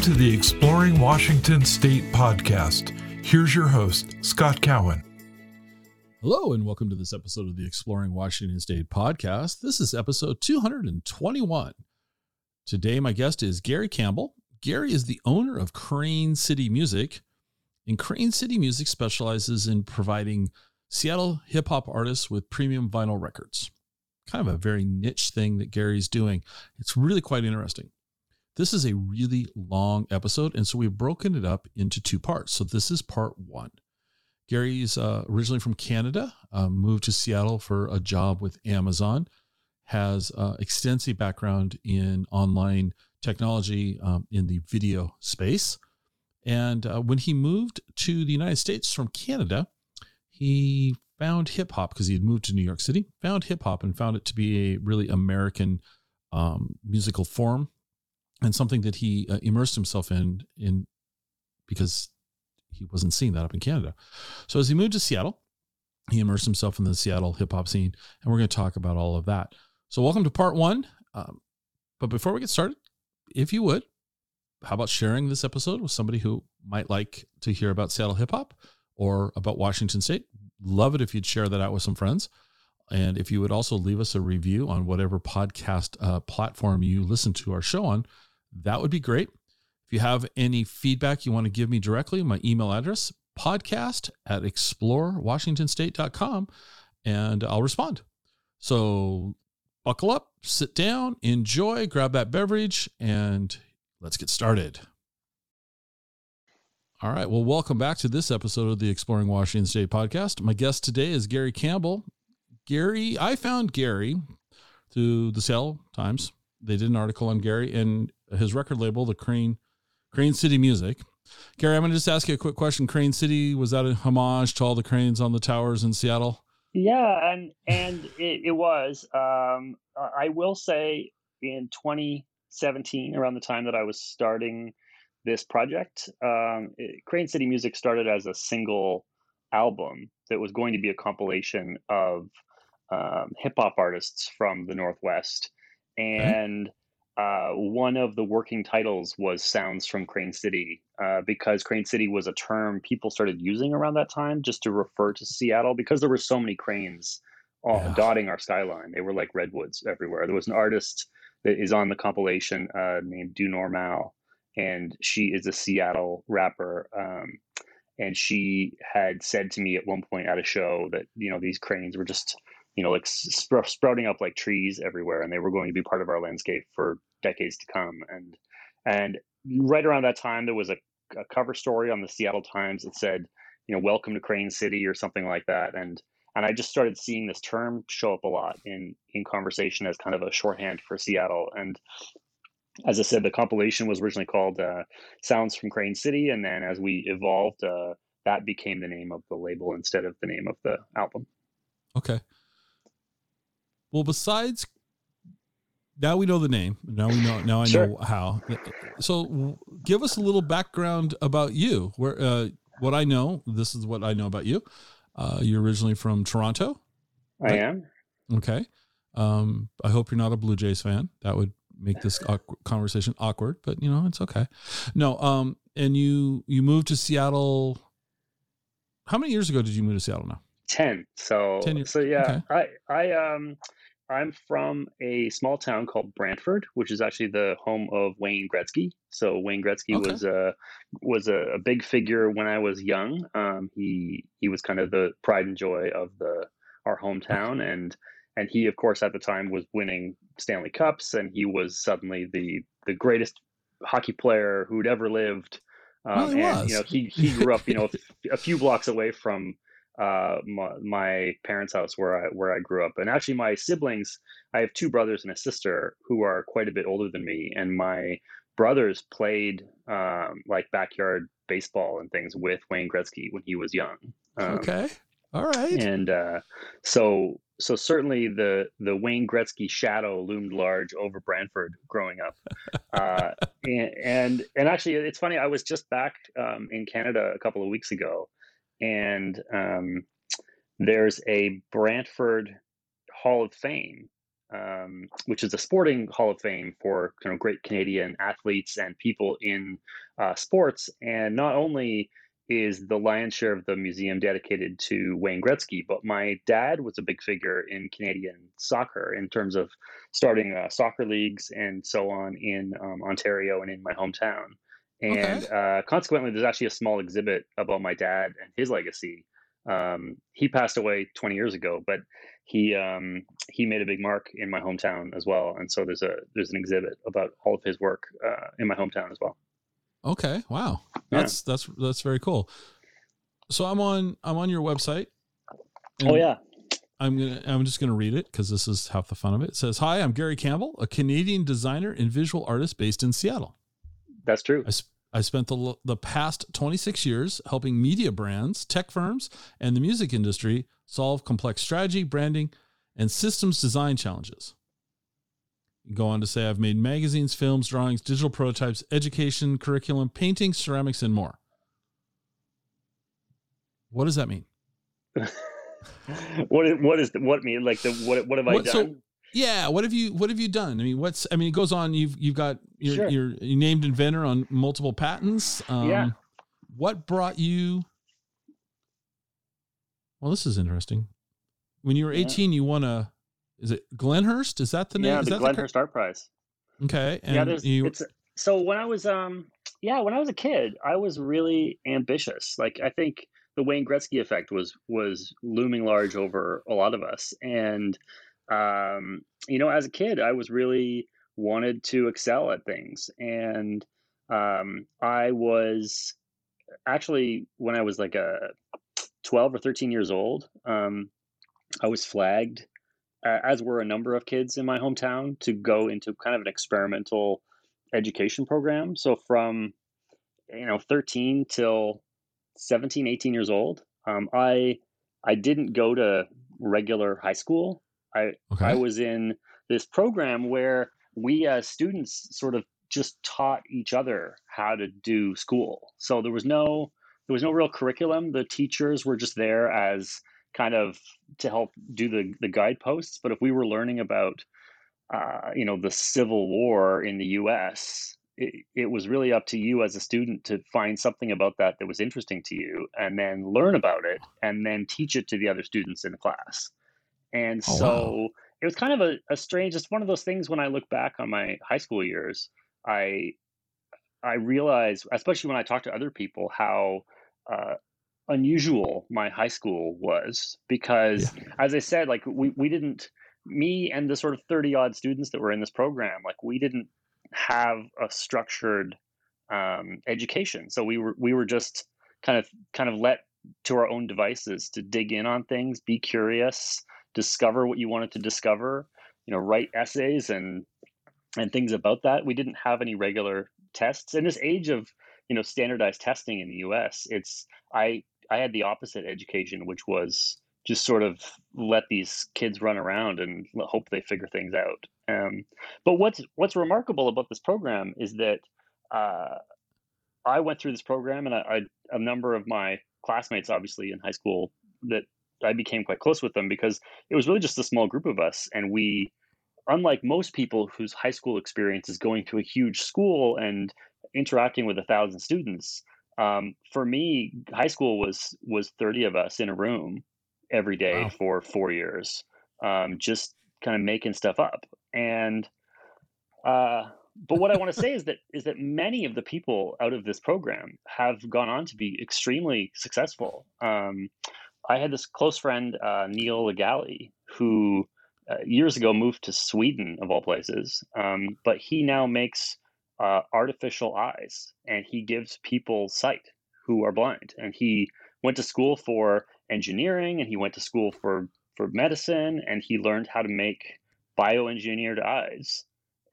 Welcome to the Exploring Washington State podcast. Here's your host, Scott Cowan. Hello, and welcome to this episode of the Exploring Washington State podcast. This is episode 221. Today, my guest is Gary Campbell. Gary is the owner of Crane City Music, and Crane City Music specializes in providing Seattle hip hop artists with premium vinyl records. Kind of a very niche thing that Gary's doing. It's really quite interesting. This is a really long episode, and so we've broken it up into two parts. So this is part one. Gary's uh, originally from Canada, uh, moved to Seattle for a job with Amazon, has uh, extensive background in online technology um, in the video space. And uh, when he moved to the United States from Canada, he found hip hop because he had moved to New York City, found hip hop and found it to be a really American um, musical form and something that he uh, immersed himself in in because he wasn't seeing that up in Canada. So as he moved to Seattle, he immersed himself in the Seattle hip hop scene, and we're going to talk about all of that. So welcome to part one. Um, but before we get started, if you would, how about sharing this episode with somebody who might like to hear about Seattle hip hop or about Washington State? Love it if you'd share that out with some friends. And if you would also leave us a review on whatever podcast uh, platform you listen to our show on, that would be great. If you have any feedback you want to give me directly, my email address, podcast at explorewashingtonstate.com, and I'll respond. So buckle up, sit down, enjoy, grab that beverage, and let's get started. All right. Well, welcome back to this episode of the Exploring Washington State podcast. My guest today is Gary Campbell. Gary, I found Gary through the Seattle Times. They did an article on Gary and his record label, the Crane Crane City Music. Gary, I'm going to just ask you a quick question. Crane City was that a homage to all the cranes on the towers in Seattle? Yeah, and and it, it was. Um, I will say in 2017, around the time that I was starting this project, um, it, Crane City Music started as a single album that was going to be a compilation of um, hip hop artists from the Northwest, and uh, one of the working titles was Sounds from Crane City uh, because Crane City was a term people started using around that time just to refer to Seattle because there were so many cranes all yeah. dotting our skyline. They were like redwoods everywhere. There was an artist that is on the compilation uh, named DoNormaal, and she is a Seattle rapper. Um, and she had said to me at one point at a show that you know these cranes were just you know, like sp- sprouting up like trees everywhere, and they were going to be part of our landscape for decades to come. And and right around that time, there was a, a cover story on the Seattle Times that said, you know, "Welcome to Crane City" or something like that. And and I just started seeing this term show up a lot in in conversation as kind of a shorthand for Seattle. And as I said, the compilation was originally called uh, "Sounds from Crane City," and then as we evolved, uh, that became the name of the label instead of the name of the album. Okay. Well, besides now we know the name. Now we know. Now I sure. know how. So, give us a little background about you. Where uh, what I know. This is what I know about you. Uh, you're originally from Toronto. I am. Okay. Um, I hope you're not a Blue Jays fan. That would make this conversation awkward, but you know it's okay. No. Um, and you you moved to Seattle. How many years ago did you move to Seattle? Now. Ten. So. Ten years. So yeah, okay. I I um I'm from a small town called Brantford, which is actually the home of Wayne Gretzky. So Wayne Gretzky okay. was a was a, a, big figure when I was young. Um, he he was kind of the pride and joy of the our hometown, and and he of course at the time was winning Stanley Cups, and he was suddenly the the greatest hockey player who'd ever lived. Um, well, and was. you know he he grew up you know a few blocks away from uh, my, my, parents' house where I where I grew up. And actually, my siblings, I have two brothers and a sister who are quite a bit older than me, and my brothers played um, like backyard baseball and things with Wayne Gretzky when he was young. Um, okay, all right. And uh, so so certainly the the Wayne Gretzky shadow loomed large over Brantford growing up. Uh, and, and, and actually, it's funny. I was just back um, in Canada a couple of weeks ago and um, there's a Brantford Hall of Fame um, which is a sporting hall of fame for great Canadian athletes and people in uh, sports. And not only is the lion's share of the museum dedicated to Wayne Gretzky, but my dad was a big figure in Canadian soccer in terms of starting uh, soccer leagues and so on in um, Ontario and in my hometown. And okay. uh, consequently, there's actually a small exhibit about my dad and his legacy. Um, he passed away 20 years ago, but he um, he made a big mark in my hometown as well. And so there's a there's an exhibit about all of his work uh, in my hometown as well. Okay. Wow. That's yeah. that's that's very cool. So I'm on I'm on your website. Oh yeah. I'm gonna I'm just gonna read it because this is half the fun of it. It says, "Hi, I'm Gary Campbell, a Canadian designer and visual artist based in Seattle." That's true. I, I spent the the past 26 years helping media brands, tech firms, and the music industry solve complex strategy, branding, and systems design challenges go on to say, I've made magazines, films, drawings, digital prototypes, education, curriculum, painting, ceramics, and more. What does that mean? what what is the, what mean like the what what have I what, done? So, yeah, what have you what have you done? I mean, what's I mean, it goes on. You've you've got you're, sure. you're, you're named inventor on multiple patents. Um, yeah. What brought you? Well, this is interesting. When you were 18, yeah. you won a is it Glenhyrst? Is that the name? Yeah, the Glenhyrst. Art Prize. Okay. And yeah, there's you... it's so when I was um yeah when I was a kid I was really ambitious. Like I think the Wayne Gretzky effect was was looming large over a lot of us, and um you know as a kid I was really wanted to excel at things, and um I was actually when I was like a 12 or 13 years old um I was flagged uh, as were a number of kids in my hometown, to go into kind of an experimental education program. So from you know 13 till 17, 18 years old, um, I I didn't go to regular high school. I okay. I was in this program where we as students sort of just taught each other how to do school. So there was no there was no real curriculum. The teachers were just there as kind of to help do the the guideposts. But if we were learning about, uh, you know, the Civil War in the U.S., it, it was really up to you as a student to find something about that that was interesting to you, and then learn about it, and then teach it to the other students in the class. And oh, so wow. it was kind of a, a strange. It's one of those things when I look back on my high school years, I I realize, especially when I talk to other people, how uh, unusual my high school was because yeah. as i said like we, we didn't me and the sort of 30 odd students that were in this program like we didn't have a structured um, education so we were we were just kind of kind of let to our own devices to dig in on things be curious discover what you wanted to discover you know write essays and and things about that we didn't have any regular tests in this age of you know standardized testing in the us it's i I had the opposite education, which was just sort of let these kids run around and hope they figure things out. Um, but what's what's remarkable about this program is that uh, I went through this program, and I, I, a number of my classmates, obviously in high school, that I became quite close with them because it was really just a small group of us, and we, unlike most people whose high school experience is going to a huge school and interacting with a thousand students, um, for me, high school was was thirty of us in a room every day wow. for four years, um, just kind of making stuff up. And uh, but what I want to say is that is that many of the people out of this program have gone on to be extremely successful. Um, I had this close friend, uh, Neil Legali, who uh, years ago moved to Sweden, of all places, um, but he now makes uh, artificial eyes and he gives people sight who are blind. And he went to school for engineering and he went to school for, for medicine and he learned how to make bioengineered eyes.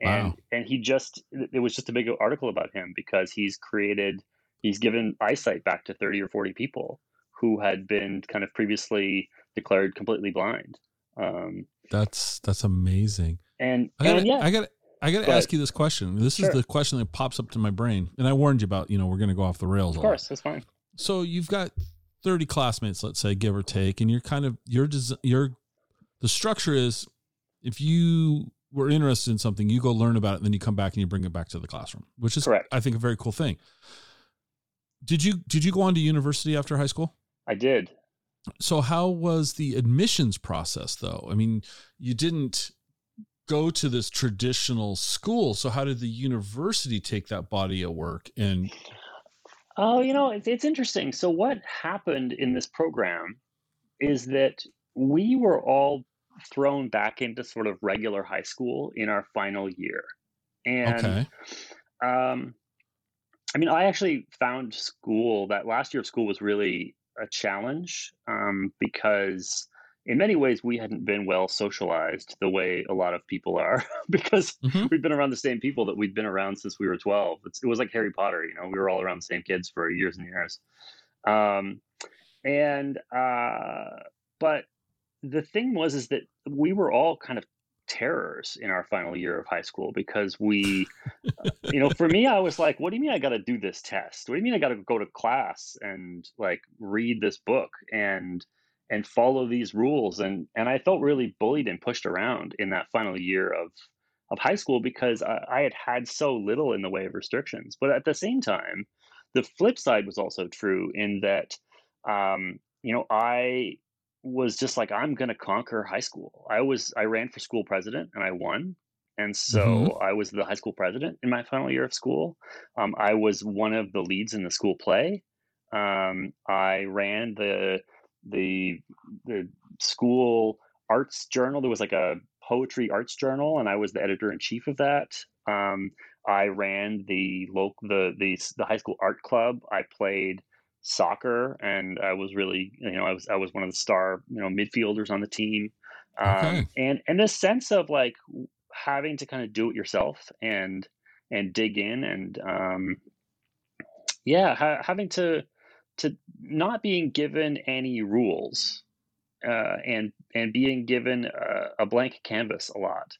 And, wow. and he just, it was just a big article about him because he's created, he's given eyesight back to 30 or 40 people who had been kind of previously declared completely blind. Um, that's, that's amazing. And, I gotta, and yeah, I got I got to ask you this question. This sure. is the question that pops up to my brain, and I warned you about. You know, we're going to go off the rails. Of course, that's fine. So you've got thirty classmates, let's say, give or take, and you're kind of your your the structure is if you were interested in something, you go learn about it, and then you come back and you bring it back to the classroom, which is, Correct. I think, a very cool thing. Did you did you go on to university after high school? I did. So how was the admissions process though? I mean, you didn't go to this traditional school. So how did the university take that body of work and Oh, you know, it's, it's interesting. So what happened in this program is that we were all thrown back into sort of regular high school in our final year. And okay. um, I mean, I actually found school that last year of school was really a challenge um, because in many ways we hadn't been well socialized the way a lot of people are because Mhm. we've been around the same people that we'd been around since we were 12 it's, it was like harry potter you know we were all around the same kids for years and years um, and uh, but the thing was is that we were all kind of terrors in our final year of high school because we you know for me i was like what do you mean i got to do this test? What do you mean i got to go to class and like read this book and and follow these rules? And and i felt really bullied and pushed around in that final year of of high school because I, I had had so little in the way of restrictions. But at the same time the flip side was also true in that um, you know i was just like i'm going to conquer high school. I was i ran for school president and i won and so Mhm. i was the high school president in my final year of school. Um, i was one of the leads in the school play. Um, i ran the the the school arts journal. There was like a poetry arts journal and i was the editor in chief of that. Um, i ran the local the, the the high school art club. I played soccer and i was really you know i was i was one of the star you know midfielders on the team um, Okay. and and this sense of like having to kind of do it yourself and and dig in and um, yeah ha- having to to not being given any rules uh, and and being given a, a blank canvas a lot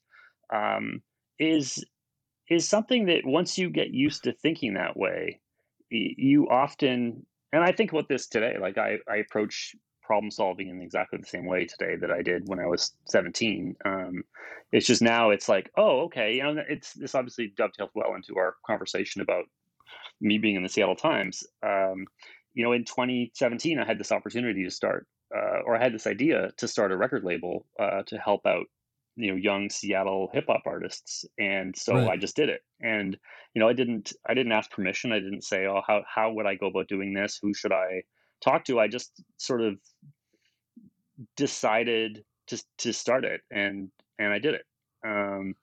um, is is something that once you get used to thinking that way you often and i think about this today like i, I approach problem solving in exactly the same way today that i did when i was 17 um, it's just now it's like oh okay you know it's this obviously dovetails well into our conversation about me being in the seattle times um, you know in 2017 i had this opportunity to start uh, or i had this idea to start a record label uh, to help out you know young seattle hip hop artists and so Right. i just did it. And you know i didn't i didn't ask permission. I didn't say oh how, how would i go about doing this? Who should i talk to? I just sort of decided to to start it and and i did it. Um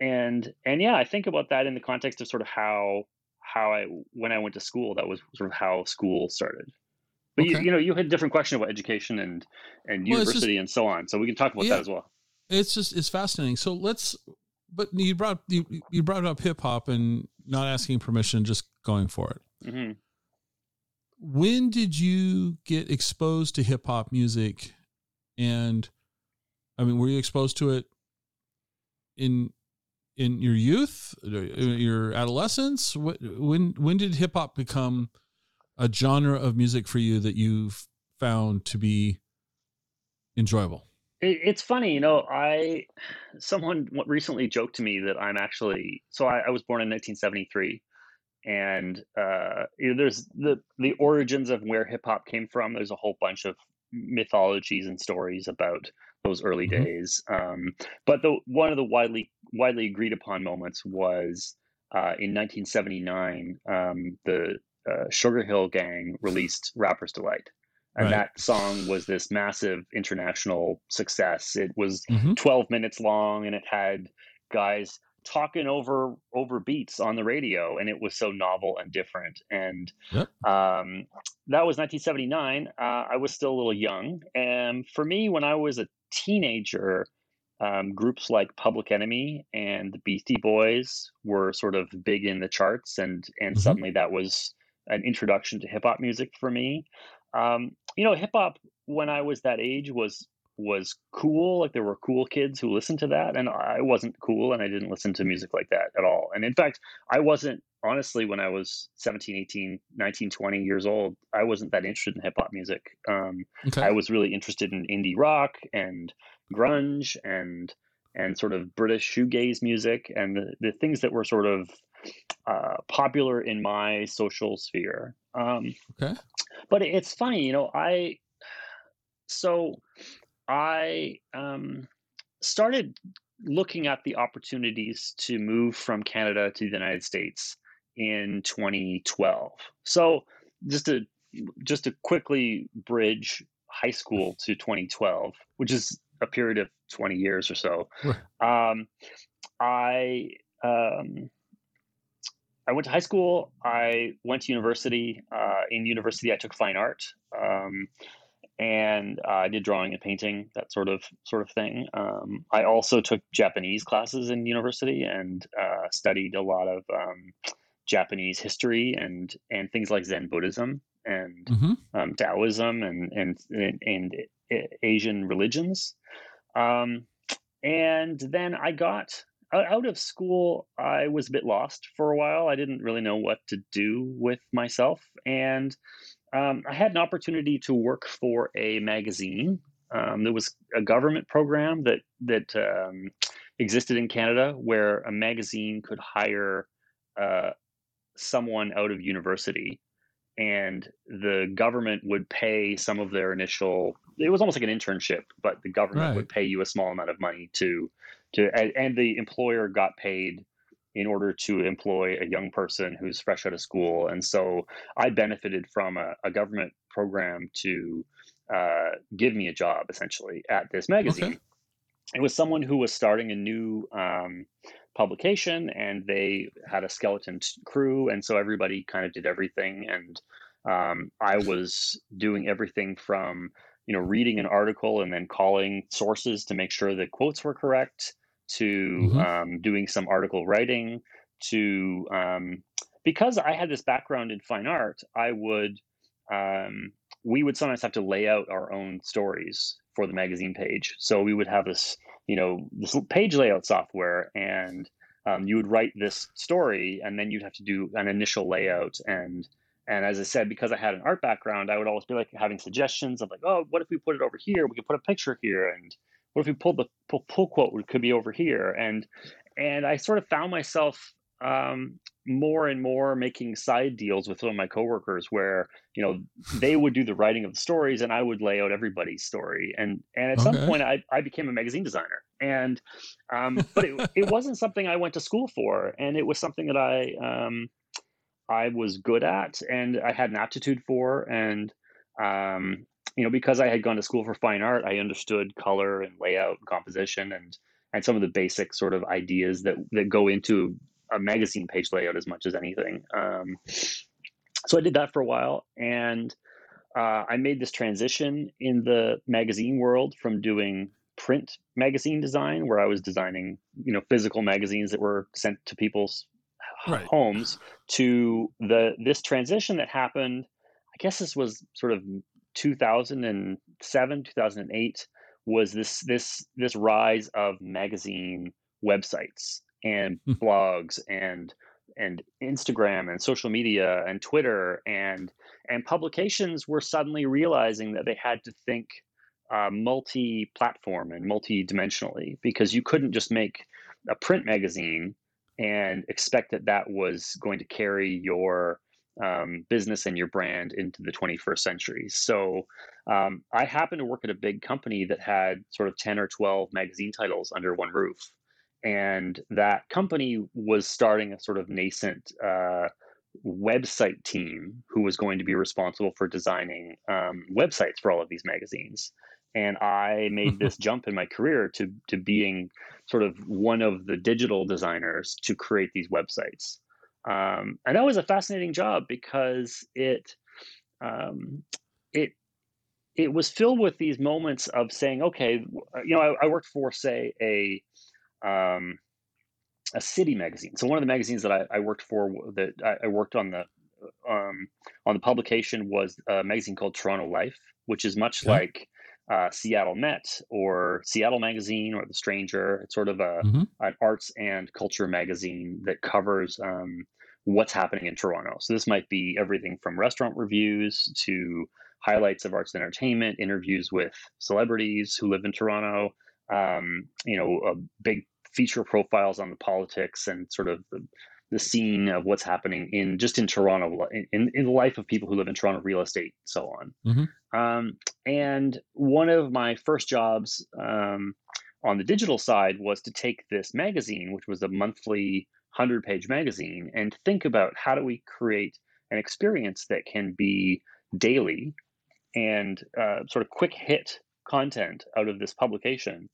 and and yeah i think about that in the context of sort of how how i when i went to school that was sort of how school started but you, Okay. you know you had a different question about education and and Well, it's just- university and so on so we can talk about Yeah. that as well It's just it's fascinating. So let's but you brought you you brought up hip hop and not asking permission, just going for it. hmm when did you get exposed to hip hop music and i mean were you exposed to it in in your youth your adolescence when when did hip hop become a genre of music for you that you've found to be enjoyable it's funny, you know. I someone recently joked to me that I'm actually so I, I was born in 1973, and uh, you know, there's the the origins of where hip hop came from. There's a whole bunch of mythologies and stories about those early Mhm. days. Um, but the one of the widely widely agreed upon moments was uh, in 1979. Um, the uh, Sugar Hill Gang released "Rapper's Delight." And Right. that song was this massive international success. It was Mhm. 12 minutes long and it had guys talking over over beats on the radio and it was so novel and different and Yep. um, that was 1979 uh, i was still a little young and for me when i was a teenager um, groups like public enemy and the beastie boys were sort of big in the charts and and Mhm. suddenly that was an introduction to hip hop music for me. Um, you know hip hop when i was that age was was cool like there were cool kids who listened to that and i wasn't cool and i didn't listen to music like that at all. And in fact i wasn't honestly when i was 17 18 19 20 years old i wasn't that interested in hip hop music. Um, okay. I was really interested in indie rock and grunge and and sort of British shoegaze music and the, the things that were sort of uh, popular in my social sphere. Um, Okay. but it's funny, you know, I so I um, started looking at the opportunities to move from Canada to the United States in 2012. So just to just to quickly bridge high school to 2012, which is a period of 20 years or so. Um, I um, I went to high school. I went to university. Uh, in university, I took fine art, um, and uh, I did drawing and painting, that sort of sort of thing. Um, I also took Japanese classes in university and uh, studied a lot of um, Japanese history and and things like Zen Buddhism and hmm um, Taoism and and and, and Asian religions. Um, and then I got out of school. I was a bit lost for a while. I didn't really know what to do with myself, and um, I had an opportunity to work for a magazine. Um, there was a government program that that um, existed in Canada where a magazine could hire uh, someone out of university and the government would pay some of their initial it was almost like an internship but the government Right. would pay you a small amount of money to to and, the employer got paid in order to employ a young person who's fresh out of school. And so i benefited from a, a government program to uh, give me a job essentially at this magazine. Okay. it was someone who was starting a new um, publication and they had a skeleton crew and so everybody kind of did everything. And um, i was doing everything from you know reading an article and then calling sources to make sure the quotes were correct to Mhm. um, doing some article writing to um, because i had this background in fine art i would um, we would sometimes have to lay out our own stories for the magazine page. So we would have this you know this page layout software and um, you would write this story and then you'd have to do an initial layout. And and as i said because i had an art background i would always be like having suggestions of like oh what if we put it over here? We could put a picture here. And what if we pulled the pull, pull quote it could be over here and and i sort of found myself um, more and more making side deals with some of my coworkers where you know they would do the writing of the stories and I would lay out everybody's story. And and at some point I, I became a magazine designer. And um, but it, it wasn't something I went to school for, and it was something that I um, I was good at and I had an aptitude for. And um, you know, because I had gone to school for fine art, I understood color and layout and composition and and some of the basic sort of ideas that that go into a magazine page layout as much as anything. Um, so I did that for a while, and uh, I made this transition in the magazine world from doing print magazine design, where I was designing, you know, physical magazines that were sent to people's Right. homes, to the this transition that happened. I guess this was sort of 2007, 2008 was this this this rise of magazine websites and Hmm. blogs and and Instagram and social media and Twitter and and publications were suddenly realizing that they had to think uh, multi-platform and multi-dimensionally because you couldn't just make a print magazine and expect that that was going to carry your um, business and your brand into the 21st century. So um, I happened to work at a big company that had sort of 10 or 12 magazine titles under one roof. And that company was starting a sort of nascent uh, website team who was going to be responsible for designing um, websites for all of these magazines. And I made this jump in my career to to being sort of one of the digital designers to create these websites. Um, and that was a fascinating job because it um, it it was filled with these moments of saying, okay, you know, I, I worked for say a um, a city magazine. So one of the magazines that I, I worked for that I, I worked on the um, on the publication was a magazine called Toronto Life, which is much like uh, Seattle Met or Seattle Magazine or The Stranger. It's sort of a Mhm. an arts and culture magazine that covers um, what's happening in Toronto. So this might be everything from restaurant reviews to highlights of arts and entertainment, interviews with celebrities who live in Toronto, um, you know, uh, big feature profiles on the politics and sort of the, the scene of what's happening in just in Toronto, in, in the life of people who live in Toronto, real estate, so on. Mm-hmm. Um, and one of my first jobs um, on the digital side was to take this magazine, which was a monthly 100 page magazine, and think about how do we create an experience that can be daily and uh, sort of quick hit content out of this publication.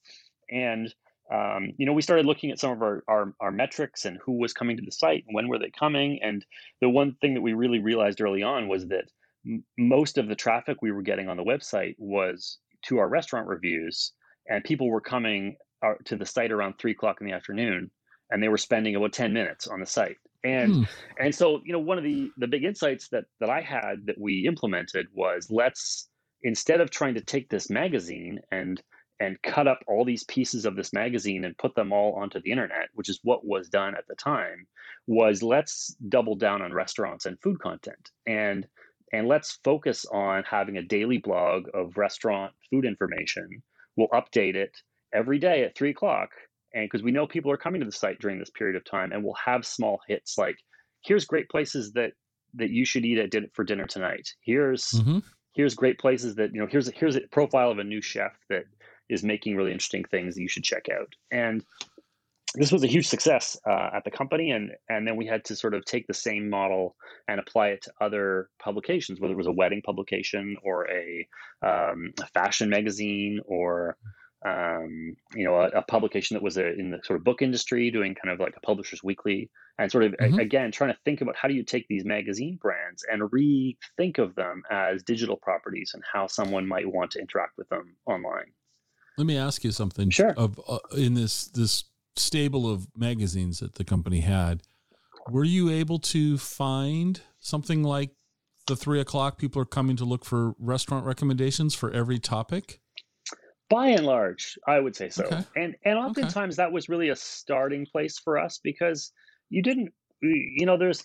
And um, you know, we started looking at some of our, our, our metrics and who was coming to the site and when were they coming. And the one thing that we really realized early on was that m- most of the traffic we were getting on the website was to our restaurant reviews, and people were coming uh, to the site around three o'clock in the afternoon, and they were spending about ten minutes on the site. And hmm. and so you know, one of the the big insights that that I had that we implemented was let's instead of trying to take this magazine and and cut up all these pieces of this magazine and put them all onto the internet, which is what was done at the time, was let's double down on restaurants and food content and and let's focus on having a daily blog of restaurant food information. We'll update it every day at three o'clock, and because we know people are coming to the site during this period of time, and we'll have small hits like, "Here's great places that that you should eat at dinner for dinner tonight. Here's mm-hmm. here's great places that you know. Here's here's a profile of a new chef that is making really interesting things that you should check out. And this was a huge success uh, at the company, and and then we had to sort of take the same model and apply it to other publications, whether it was a wedding publication or a, um, a fashion magazine or um, you know a, a, publication that was a, in the sort of book industry, doing kind of like a publisher's weekly, and sort of mm-hmm. a, again trying to think about how do you take these magazine brands and rethink of them as digital properties and how someone might want to interact with them online. Let me ask you something. Sure. Of uh, in this this stable of magazines that the company had, were you able to find something like the three o'clock? People are coming to look for restaurant recommendations for every topic. By and large, I would say so. Okay. And and oftentimes okay. that was really a starting place for us because you didn't, you know, there's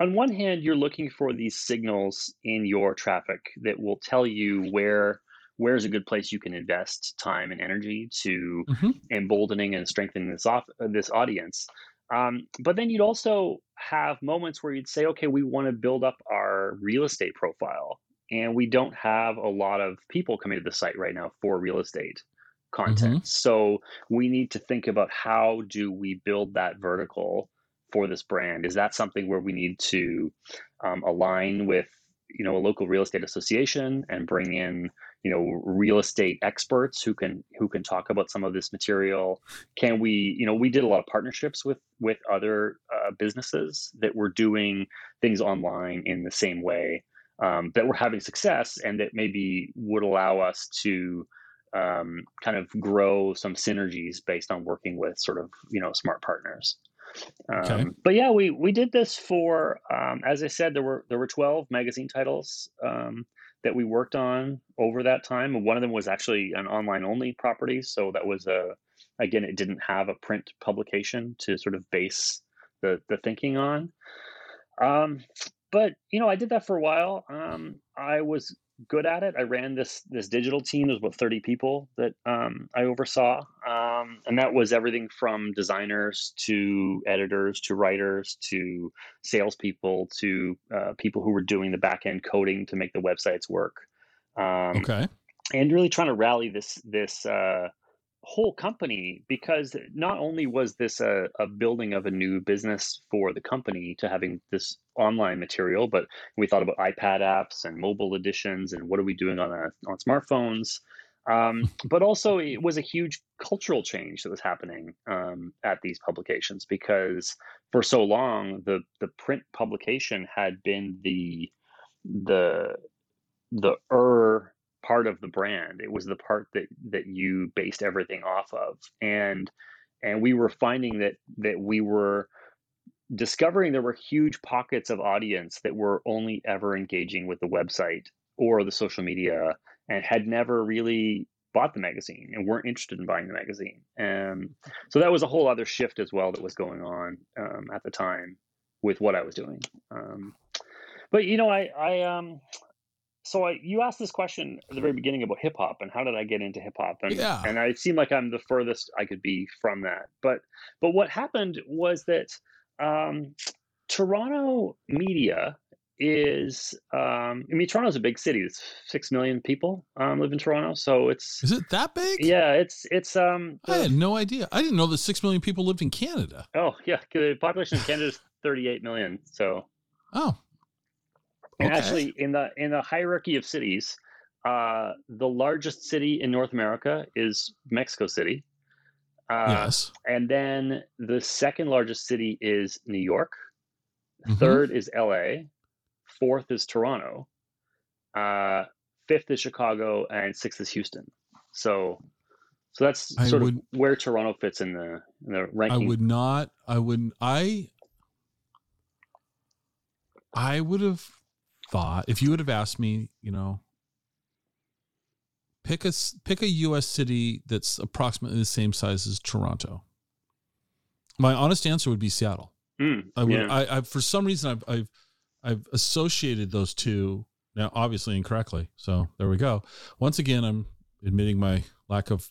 on one hand you're looking for these signals in your traffic that will tell you where where's a good place you can invest time and energy to mm-hmm. emboldening and strengthening this off this audience. Um, but then you'd also have moments where you'd say, okay, we want to build up our real estate profile, and we don't have a lot of people coming to the site right now for real estate content. Mm-hmm. So we need to think about how do we build that vertical for this brand? Is that something where we need to um, align with you know a local real estate association and bring in you know real estate experts who can who can talk about some of this material can we you know we did a lot of partnerships with with other uh, businesses that were doing things online in the same way um, that were having success and that maybe would allow us to um, kind of grow some synergies based on working with sort of you know smart partners okay. Um, but yeah we we did this for um, as i said there were there were 12 magazine titles um, that we worked on over that time. One of them was actually an online only property. So that was a, again, it didn't have a print publication to sort of base the, the thinking on. Um, but, you know, I did that for a while. Um, I was good at it. I ran this this digital team. There's about 30 people that um, I oversaw, um, and that was everything from designers to editors to writers to salespeople to uh, people who were doing the back end coding to make the websites work. Um, okay. And really trying to rally this this uh, whole company because not only was this a, a building of a new business for the company to having this online material, but we thought about iPad apps and mobile editions and what are we doing on a, on smartphones. Um, but also, it was a huge cultural change that was happening um, at these publications because for so long the the print publication had been the the the er part of the brand. It was the part that that you based everything off of. And and we were finding that that we were discovering there were huge pockets of audience that were only ever engaging with the website or the social media and had never really bought the magazine and weren't interested in buying the magazine. And so that was a whole other shift as well that was going on um, at the time with what I was doing. Um, but you know, I, I um, so I, you asked this question at the very beginning about hip hop and how did I get into hip hop? And, Yeah. and I seem like I'm the furthest I could be from that. But but what happened was that um, Toronto media is um, I mean Toronto's a big city. It's six million people um, live in Toronto, so it's Is it that big? yeah, it's it's um I had no idea. I didn't know that six million people lived in Canada. oh yeah the population of Canada is thirty eight million. So Oh. And Okay. actually, in the in the hierarchy of cities, uh, the largest city in North America is Mexico City, uh, yes. and then the second largest city is New York. Mhm. Third is L.A. Fourth is Toronto. Uh, fifth is Chicago, and sixth is Houston. So, so that's I sort would- of where Toronto fits in the in the ranking. I would not. I would. I. I would have thought if you would have asked me, you know, pick a pick a U.S. city that's approximately the same size as Toronto. My honest answer would be Seattle. Mm, I would. yeah. I, I for some reason I've I've I've associated those two now, obviously incorrectly. So there we go. Once again, I'm admitting my lack of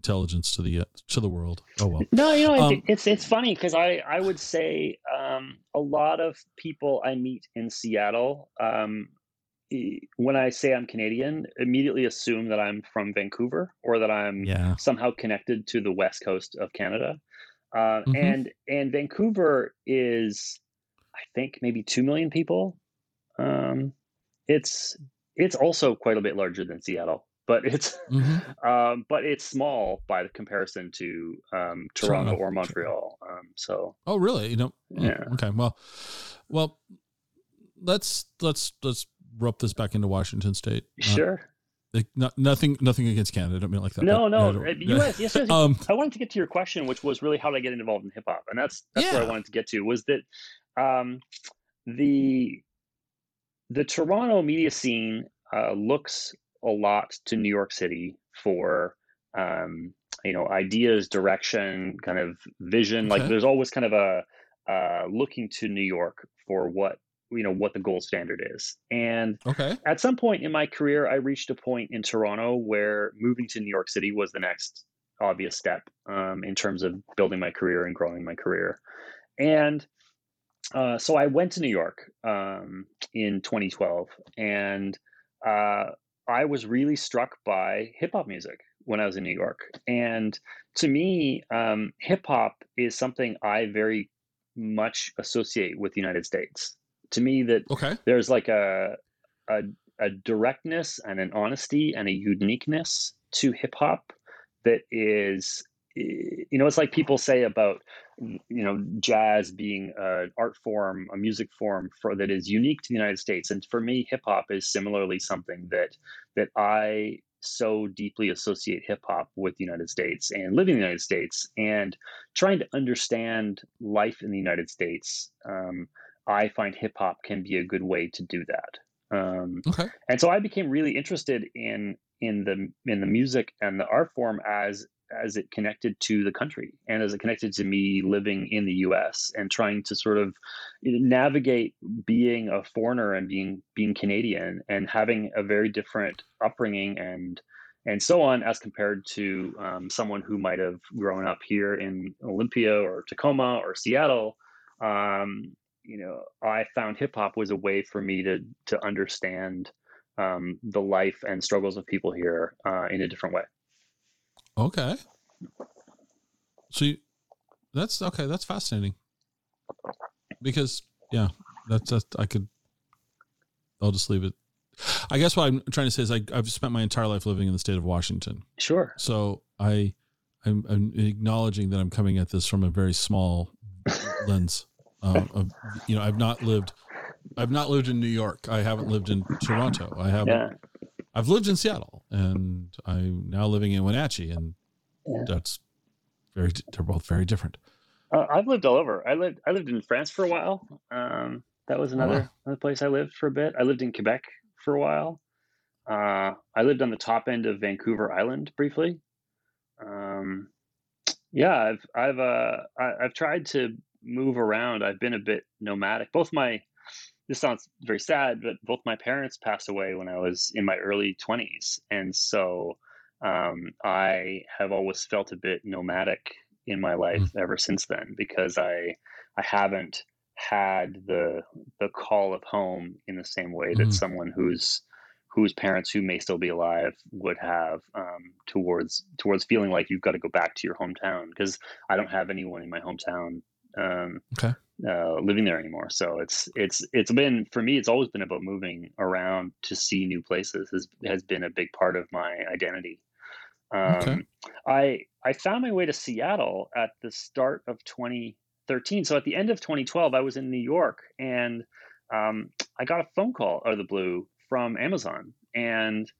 intelligence to the uh, to the world. Oh well. No, you know, Um, it's it's funny because I I would say um, a lot of people I meet in Seattle, um, when I say I'm Canadian, immediately assume that I'm from Vancouver or that I'm Yeah. somehow connected to the west coast of Canada. Uh, Mhm. And and Vancouver is, I think, maybe two million people. Um, it's it's also quite a bit larger than Seattle, but it's Mhm. um, but it's small by the comparison to um, Toronto Toronto. or Montreal. Um, so Oh, really? You know? mm, Yeah. Okay. Well, well, let's let's let's rope this back into Washington State. Uh, sure. like, no- nothing nothing against Canada. I don't mean it like that. No, no. don't- uh, U.S. Yes, yes, Um. I wanted to get to your question, which was really how did I get involved in hip hop, and that's that's where I wanted to get to was that um, the the Toronto media scene uh, looks a lot to New York City for um, you know ideas, direction, kind of vision. Like there's always kind of a uh, looking to New York for what you know what the gold standard is, and Okay. at some point in my career, I reached a point in Toronto where moving to New York City was the next obvious step um, in terms of building my career and growing my career. And uh, so I went to New York um, in 2012, and uh, I was really struck by hip hop music when I was in New York. And to me, um, hip hop is something I very much associate with the United States. To me, that Okay. there's like a, a a directness and an honesty and a uniqueness to hip hop that is eh, you know it's like people say about you know jazz being an art form a music form for that is unique to the United States and for me hip hop is similarly something that that I so deeply associate hip hop with the United States and living in the United States and trying to understand life in the United States um, I find hip hop can be a good way to do that. Um, Okay. and so I became really interested in in the in the music and the art form as as it connected to the country and as it connected to me living in the U.S. and trying to sort of navigate being a foreigner and being being Canadian and having a very different upbringing and and so on as compared to um, someone who might have grown up here in Olympia or Tacoma or Seattle. Um, you know, I found hip hop was a way for me to to understand um, the life and struggles of people here uh, in a different way. Okay. So you, that's okay. That's fascinating. Because yeah, that's that's I could. I'll just leave it. I guess what I'm trying to say is I, I've spent my entire life living in the state of Washington, Sure. so I I'm, I'm acknowledging that I'm coming at this from a very small lens. Uh, of, you know, I've not lived. I've not lived in New York. I haven't lived in Toronto. I haven't. Yeah. I've lived in Seattle, and I'm now living in Wenatchee, and Yeah. that's very. They're both very different. Uh, I've lived all over. I lived I lived in France for a while. Um, that was another wow. another place I lived for a bit. I lived in Quebec for a while. Uh, I lived on the top end of Vancouver Island briefly. Um, yeah, I've I've uh I, I've tried to move around. I've been a bit nomadic. Both my this sounds very sad, but both my parents passed away when I was in my early 20s. And so um, I have always felt a bit nomadic in my life mm. ever since then because I I haven't had the the call of home in the same way that mm. someone who's whose parents who may still be alive would have um, towards towards feeling like you've got to go back to your hometown because I don't have anyone in my hometown um, okay. Uh, living there anymore. So it's it's it's been for me. It's always been about moving around to see new places. has has been a big part of my identity. Um, okay. I I found my way to Seattle at the start of 2013. So at the end of 2012, I was in New York and um, I got a phone call out of the blue from Amazon, and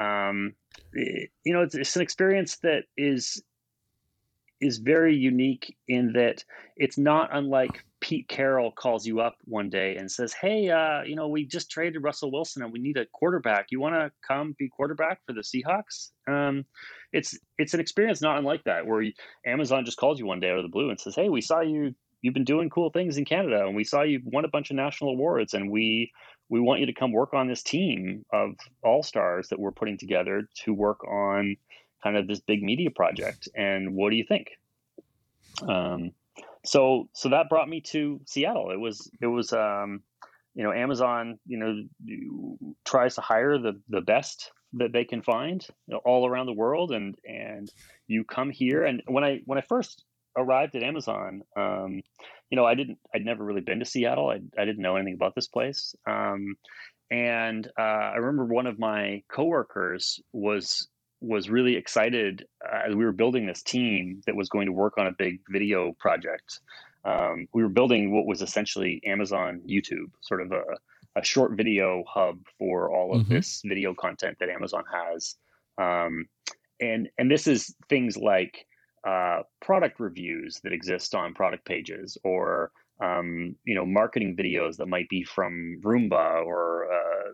um, it, you know it's, it's an experience that is is very unique in that it's not unlike Pete Carroll calls you up one day and says, "Hey, uh, you know, we just traded Russell Wilson and we need a quarterback. You want to come be quarterback for the Seahawks?" Um, it's it's an experience not unlike that, where Amazon just calls you one day out of the blue and says, "Hey, we saw you. You've been doing cool things in Canada, and we saw you won a bunch of national awards, and we we want you to come work on this team of all stars that we're putting together to work on." Kind of this big media project. And what do you think? Um, so so that brought me to Seattle. It was it was um, you know Amazon you know tries to hire the the best that they can find all around the world, and and you come here. And when I when I first arrived at Amazon, um, you know I didn't I'd never really been to Seattle. I I didn't know anything about this place. Um, and uh, I remember one of my coworkers was was really excited uh, as we were building this team that was going to work on a big video project. Um, we were building what was essentially Amazon YouTube, sort of a, a short video hub for all of mm-hmm. this video content that Amazon has. Um, and and this is things like uh, product reviews that exist on product pages, or um, you know marketing videos that might be from Roomba or uh,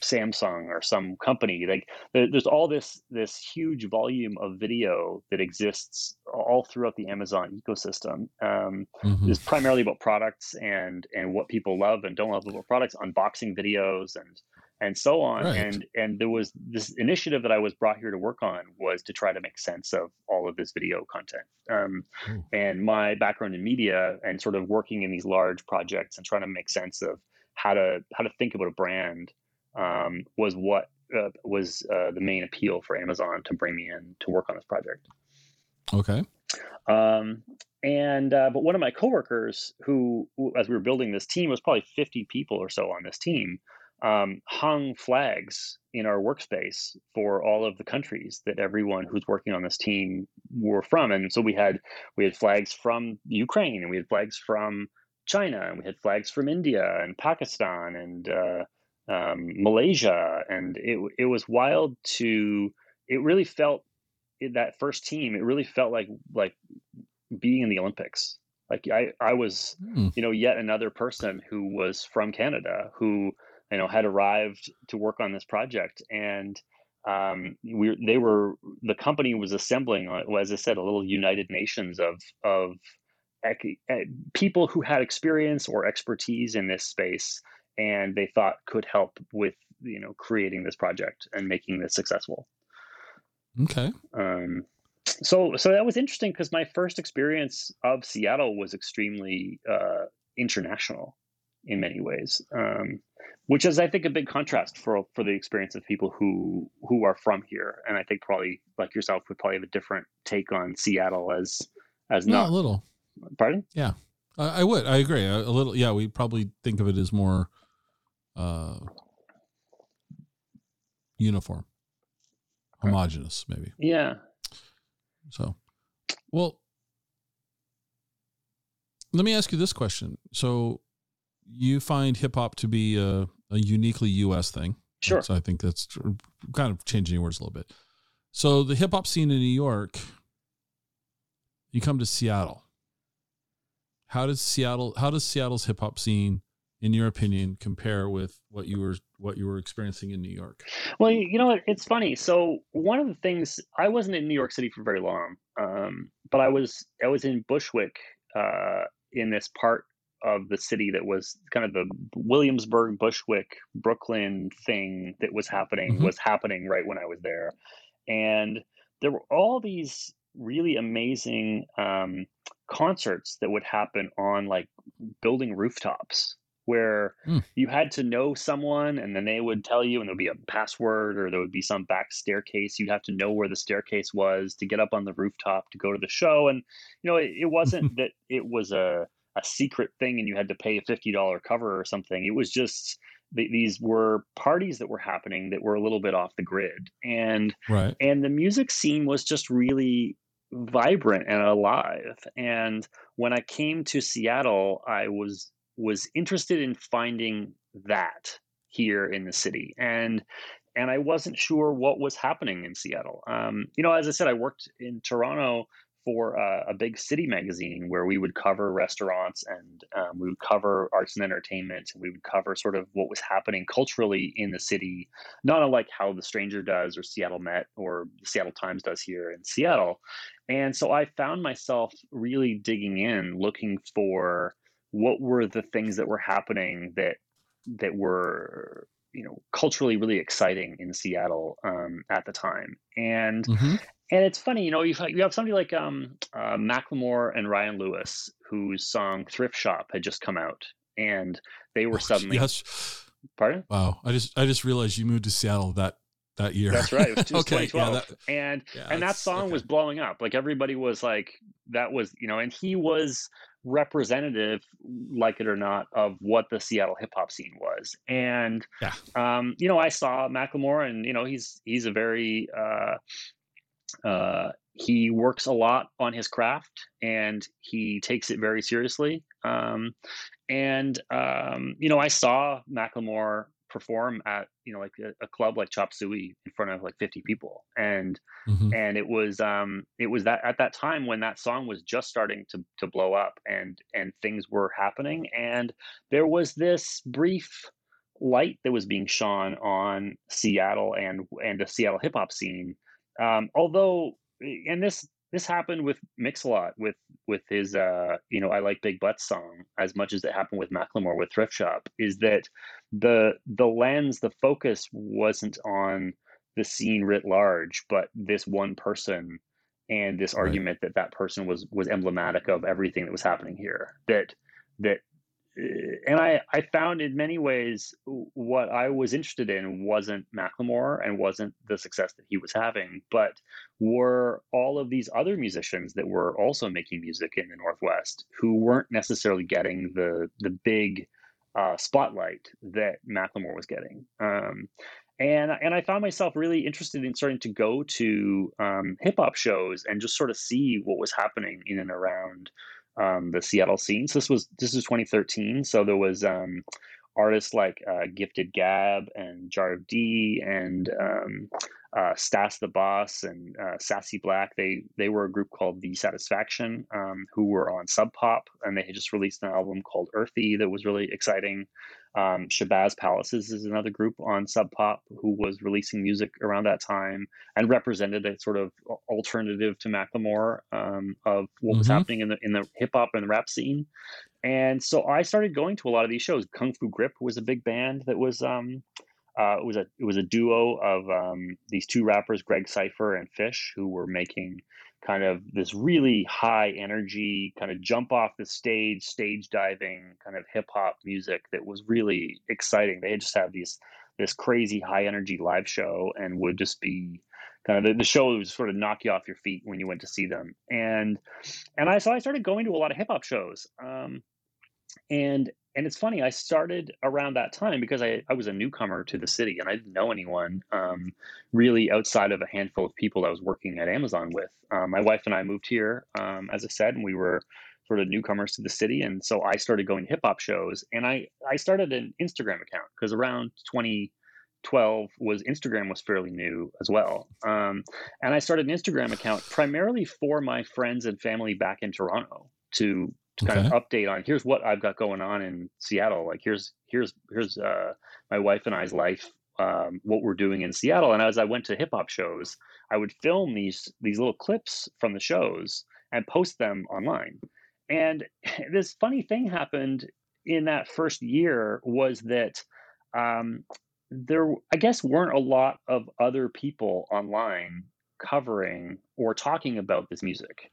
Samsung or some company. Like there's all this this huge volume of video that exists all throughout the Amazon ecosystem. Um, mm-hmm. It's primarily about products and and what people love and don't love about products, unboxing videos and and so on. Right. And and there was this initiative that I was brought here to work on was to try to make sense of all of this video content. Um, and my background in media and sort of working in these large projects and trying to make sense of how to how to think about a brand um, was what uh, was uh, the main appeal for Amazon to bring me in to work on this project. Okay. Um, and uh, but one of my coworkers, who, who, as we were building this team, was probably fifty people or so on this team, um, hung flags in our workspace for all of the countries that everyone who's working on this team were from. And so we had we had flags from Ukraine, and we had flags from China, and we had flags from India and Pakistan, and uh, um, Malaysia, and it it was wild to. It really felt that first team. It really felt like like being in the Olympics. Like I I was mm. you know yet another person who was from Canada who you know had arrived to work on this project and um, we they were the company was assembling uh, as I said a little United Nations of of people who had experience or expertise in this space and they thought could help with you know creating this project and making this successful. Okay. Um, so so that was interesting because my first experience of Seattle was extremely uh, international in many ways, um, which is I think a big contrast for for the experience of people who who are from here, and I think probably like yourself would probably have a different take on Seattle as as not a little. Pardon? Yeah, I, I would. I agree. A, a, little. Yeah, we probably think of it as more uh, uniform, homogenous, maybe. Yeah. So, well, let me ask you this question. So, you find hip hop to be a, a, uniquely U.S. thing. Sure. So I think that's kind of changing your words a little bit. So the hip hop scene in New York, you come to Seattle. How does Seattle? How does Seattle's hip hop scene in your opinion, compare with what you were what you were experiencing in New York? Well, you know, it's funny. So one of the things I wasn't in New York City for very long, um, but I was I was in Bushwick uh, in this part of the city that was kind of the Williamsburg, Bushwick, Brooklyn thing that was happening Mhm. was happening right when I was there, and there were all these really amazing um, concerts that would happen on like building rooftops where Mm. you had to know someone and then they would tell you and there'd be a password or there would be some back staircase. You'd have to know where the staircase was to get up on the rooftop to go to the show. And you know it, it wasn't that it was a, a secret thing and you had to pay a $50 cover or something. It was just th- these were parties that were happening that were a little bit off the grid. And Right. and the music scene was just really vibrant and alive. And when i came to seattle i was was interested in finding that here in the city and and i wasn't sure what was happening in seattle. Um, you know as i said i worked in toronto for a, a big city magazine where we would cover restaurants and um, we would cover arts and entertainment and we would cover sort of what was happening culturally in the city not unlike how the stranger does or seattle met or the seattle times does here in seattle. And so i found myself really digging in looking for what were the things that were happening that that were you know culturally really exciting in seattle um, at the time and hmm and it's funny, you know, you you have somebody like um, uh, Macklemore and Ryan Lewis, whose song "Thrift Shop" had just come out, and they were suddenly. Yes. Pardon? Wow. I just I just realized you moved to Seattle that that year. That's right. It was, okay. Yeah. That, and yeah, and that song okay. was blowing up. Like everybody was like, that was you know, and he was representative, like it or not, of what the Seattle hip hop scene was. And Yeah. um, you know, I saw Macklemore, and you know, he's he's a very uh, uh, he works a lot on his craft, and he takes it very seriously. Um, and um, you know, I saw Macklemore perform at you know like a, a club like Chop Suey in front of like 50 people, and Mhm. and it was um it was that at that time when that song was just starting to to blow up and and things were happening and there was this brief light that was being shone on Seattle and and the Seattle hip hop scene um although and this this happened with Mix-a-Lot with with his uh you know I like big butts song as much as it happened with Macklemore with Thrift Shop is that the the lens the focus wasn't on the scene writ large, but this one person and this Right. argument that that person was was emblematic of everything that was happening here. That that, and I I found in many ways what I was interested in wasn't Macklemore and wasn't the success that he was having, but were all of these other musicians that were also making music in the Northwest who weren't necessarily getting the the big uh, spotlight that Macklemore was getting. Um, and and I found myself really interested in starting to go to um, hip hop shows and just sort of see what was happening in and around um, the Seattle scene. So this was this is 2013. So there was um, artists like uh, Gifted Gab and Jarv Dee and um, uh, Stas the Boss and uh, Sassy Black. They they were a group called THEESatisfaction um, who were on Sub Pop and they had just released an album called EarthEE that was really exciting. Um, Shabazz Palaces is another group on Sub Pop who was releasing music around that time and represented a sort of alternative to Macklemore um, of what was Mhm. happening in the in the hip hop and rap scene. And so I started going to a lot of these shows. Kung Fu Grip was a big band that was um, uh, it was a it was a duo of um, these two rappers, Greg Cipher and Fish, who were making kind of this really high energy, kind of jump off the stage, stage diving kind of hip hop music that was really exciting. They just have these this crazy high energy live show and would just be kind of the, the show would sort of knock you off your feet when you went to see them. And and I so I started going to a lot of hip hop shows. Um, and and it's funny i started around that time because i, I was a newcomer to the city and i didn't know anyone um, really outside of a handful of people i was working at amazon with. Um, my wife and i moved here um, as i said and we were sort of newcomers to the city. And so i started going to hip-hop shows and i i started an instagram account because around 2012 was instagram was fairly new as well. Um, and i started an instagram account primarily for my friends and family back in toronto to to kind of update on here's what I've got going on in Seattle. Like here's here's here's uh, my wife and I's life, um, what we're doing in Seattle. And as I went to hip hop shows, I would film these these little clips from the shows and post them online. and this funny thing happened in that first year was that um, there, I guess, weren't a lot of other people online covering or talking about this music.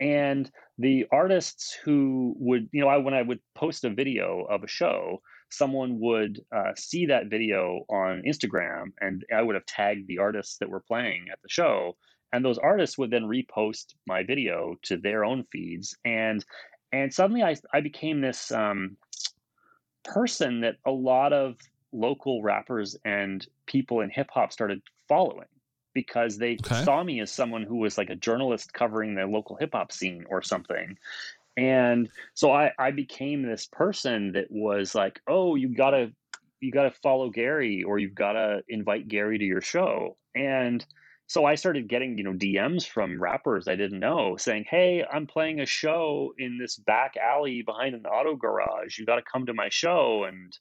And the artists who would, you know, I, when I would post a video of a show, someone would uh, see that video on Instagram and I would have tagged the artists that were playing at the show. And those artists would then repost my video to their own feeds. And and suddenly I, I became this um, person that a lot of local rappers and people in hip hop started following because they okay. saw me as someone who was like a journalist covering the local hip hop scene or something. And so I, I became this person that was like, oh, you gotta you gotta follow Gary or you've gotta invite Gary to your show. And so I started getting, you know, DMs from rappers I didn't know saying, "Hey, I'm playing a show in this back alley behind an auto garage. You got to come to my show." And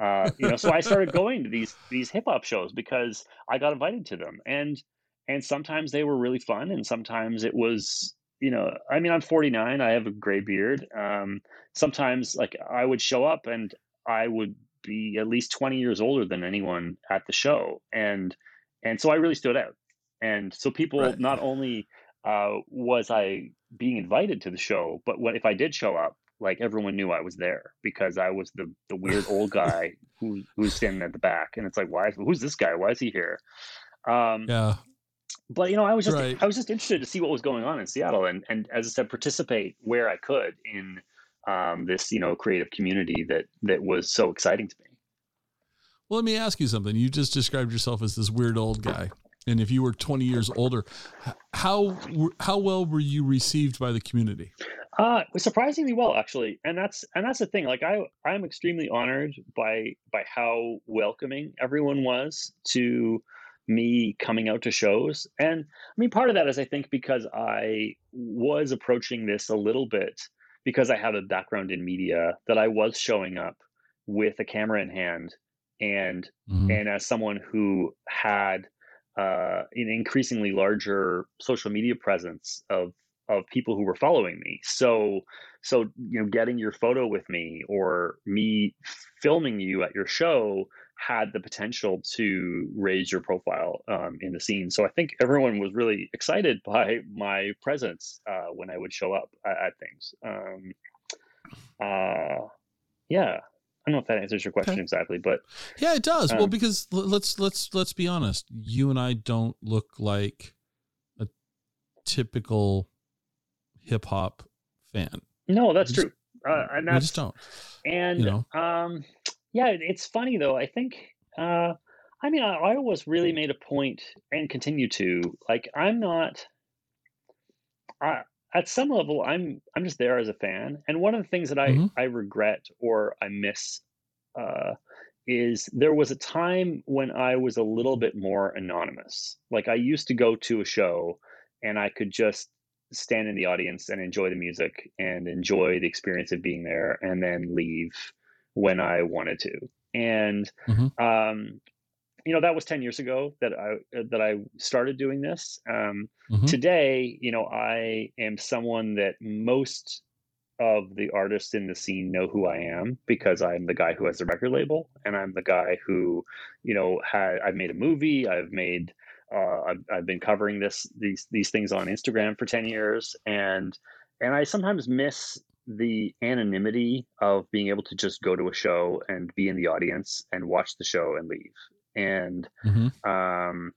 uh, you know, so I started going to these these hip hop shows because I got invited to them, and and sometimes they were really fun, and sometimes it was, you know, I mean, I'm 49, I have a gray beard. Um, sometimes like I would show up and I would be at least 20 years older than anyone at the show, and and so I really stood out and so people right. not only uh, was I being invited to the show, but what if I did show up, like everyone knew I was there because I was the the weird old guy who who's standing at the back, and it's like, why? Who's this guy? Why is he here? Um, yeah. But you know, I was just right. I was just interested to see what was going on in Seattle, and and as I said, participate where I could in um, this you know creative community that that was so exciting to me. Well, let me ask you something. You just described yourself as this weird old guy and if you were 20 years older, how how well were you received by the community? Uh, surprisingly well, actually, and that's and that's the thing. Like I, I'm extremely honored by by how welcoming everyone was to me coming out to shows. And I mean, part of that is I think because I was approaching this a little bit because I have a background in media that I was showing up with a camera in hand and mm-hmm. and as someone who had uh, an increasingly larger social media presence of of people who were following me. So so you know getting your photo with me or me filming you at your show had the potential to raise your profile um, in the scene. So I think everyone was really excited by my presence uh, when I would show up at, at things. Um, uh, yeah, I don't know if that answers your question okay. exactly, but yeah, it does. Um, well, because let's let's let's be honest. You and I don't look like a typical hip hop fan. No, that's true. uh, and that's, we just don't. And you know? um, yeah, it's funny though. I think. Uh, I mean, I, I always really made a point and continue to like. I'm not. I, at some level i'm i'm just there as a fan and one of the things that i mm-hmm. i regret or i miss uh, is there was a time when i was a little bit more anonymous like i used to go to a show and i could just stand in the audience and enjoy the music and enjoy the experience of being there and then leave when i wanted to and mm-hmm. um, you know that was 10 years ago that i that i started doing this um, mm-hmm. today you know i am someone that most of the artists in the scene know who i am because i'm the guy who has the record label and i'm the guy who you know had i've made a movie i've made uh, I've, I've been covering this these these things on instagram for 10 years and and i sometimes miss the anonymity of being able to just go to a show and be in the audience and watch the show and leave and mm-hmm. um,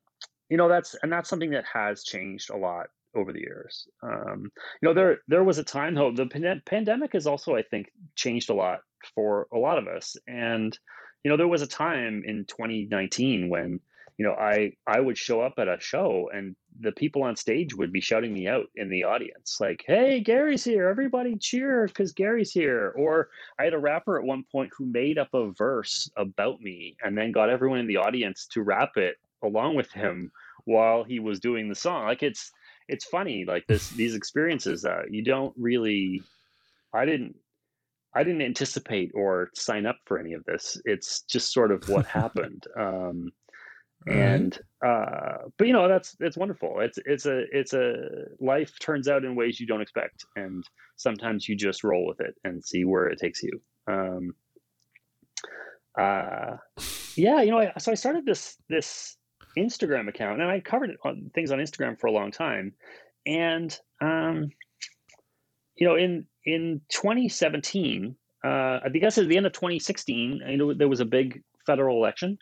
you know that's and that's something that has changed a lot over the years. Um, you know, there there was a time though the pan- pandemic has also I think changed a lot for a lot of us, and you know there was a time in 2019 when you know i i would show up at a show and the people on stage would be shouting me out in the audience like hey gary's here everybody cheer because gary's here or i had a rapper at one point who made up a verse about me and then got everyone in the audience to rap it along with him while he was doing the song like it's it's funny like this these experiences uh, you don't really i didn't I didn't anticipate or sign up for any of this. It's just sort of what happened. Um, and uh, but you know that's it's wonderful. It's it's a it's a life turns out in ways you don't expect, and sometimes you just roll with it and see where it takes you. Um, uh, yeah, you know, I, so I started this this Instagram account, and I covered on, things on Instagram for a long time, and um, you know, in in 2017, uh, I guess at the end of 2016, you know, there was a big federal election,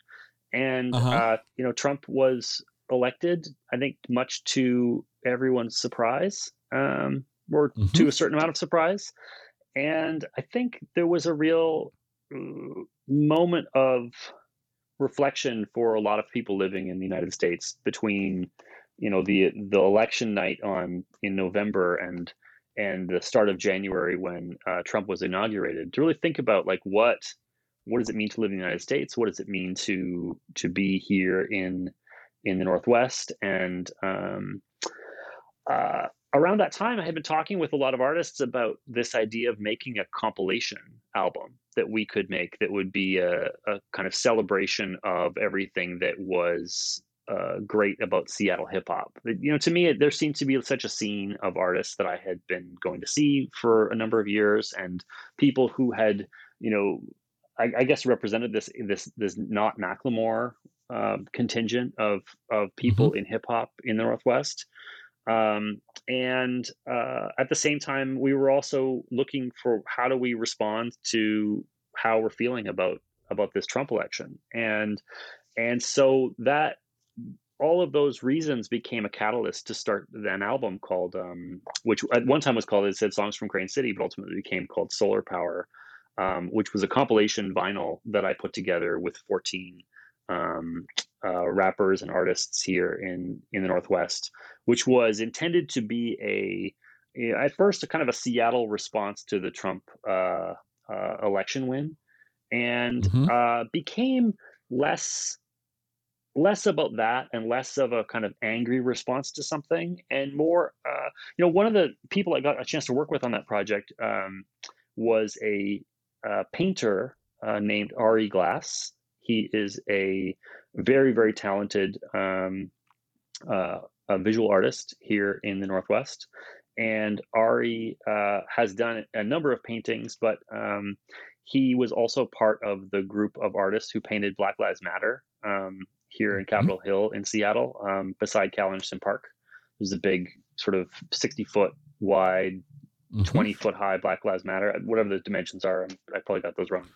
and uh-huh. uh, you know, Trump was elected. I think much to everyone's surprise, um, or mm-hmm. to a certain amount of surprise, and I think there was a real uh, moment of reflection for a lot of people living in the United States between you know the the election night on in November and and the start of January when uh, Trump was inaugurated to really think about like what what does it mean to live in the United States? What does it mean to to be here in in the Northwest? And um, uh, around that time, I had been talking with a lot of artists about this idea of making a compilation album that we could make that would be a, a kind of celebration of everything that was uh, great about Seattle hip hop. You know, to me, there seemed to be such a scene of artists that I had been going to see for a number of years, and people who had, you know, I, I guess represented this this this not Macklemore uh, contingent of of people mm-hmm. in hip hop in the Northwest. Um, and uh, at the same time, we were also looking for how do we respond to how we're feeling about about this Trump election, and and so that all of those reasons became a catalyst to start an album called, um, which at one time was called, it said Songs from Crane City, but ultimately became called Solar Power, um, which was a compilation vinyl that I put together with 14 um, uh, rappers and artists here in, in the Northwest, which was intended to be a, at first, a kind of a Seattle response to the Trump uh, uh, election win, and mm-hmm. Uh, became less less about that and less of a kind of angry response to something and more uh, you know one of the people i got a chance to work with on that project um, was a, a painter uh, named ari glass he is a very very talented um, uh, visual artist here in the northwest and ari uh, has done a number of paintings but um, he was also part of the group of artists who painted black lives matter um, here in mm-hmm. Capitol mm-hmm. Hill in Seattle, um, beside Cal Anderson Park. There's a big sort of 60 foot wide, mm-hmm. 20 foot high Black Lives Matter, whatever the dimensions are. I probably got those wrong.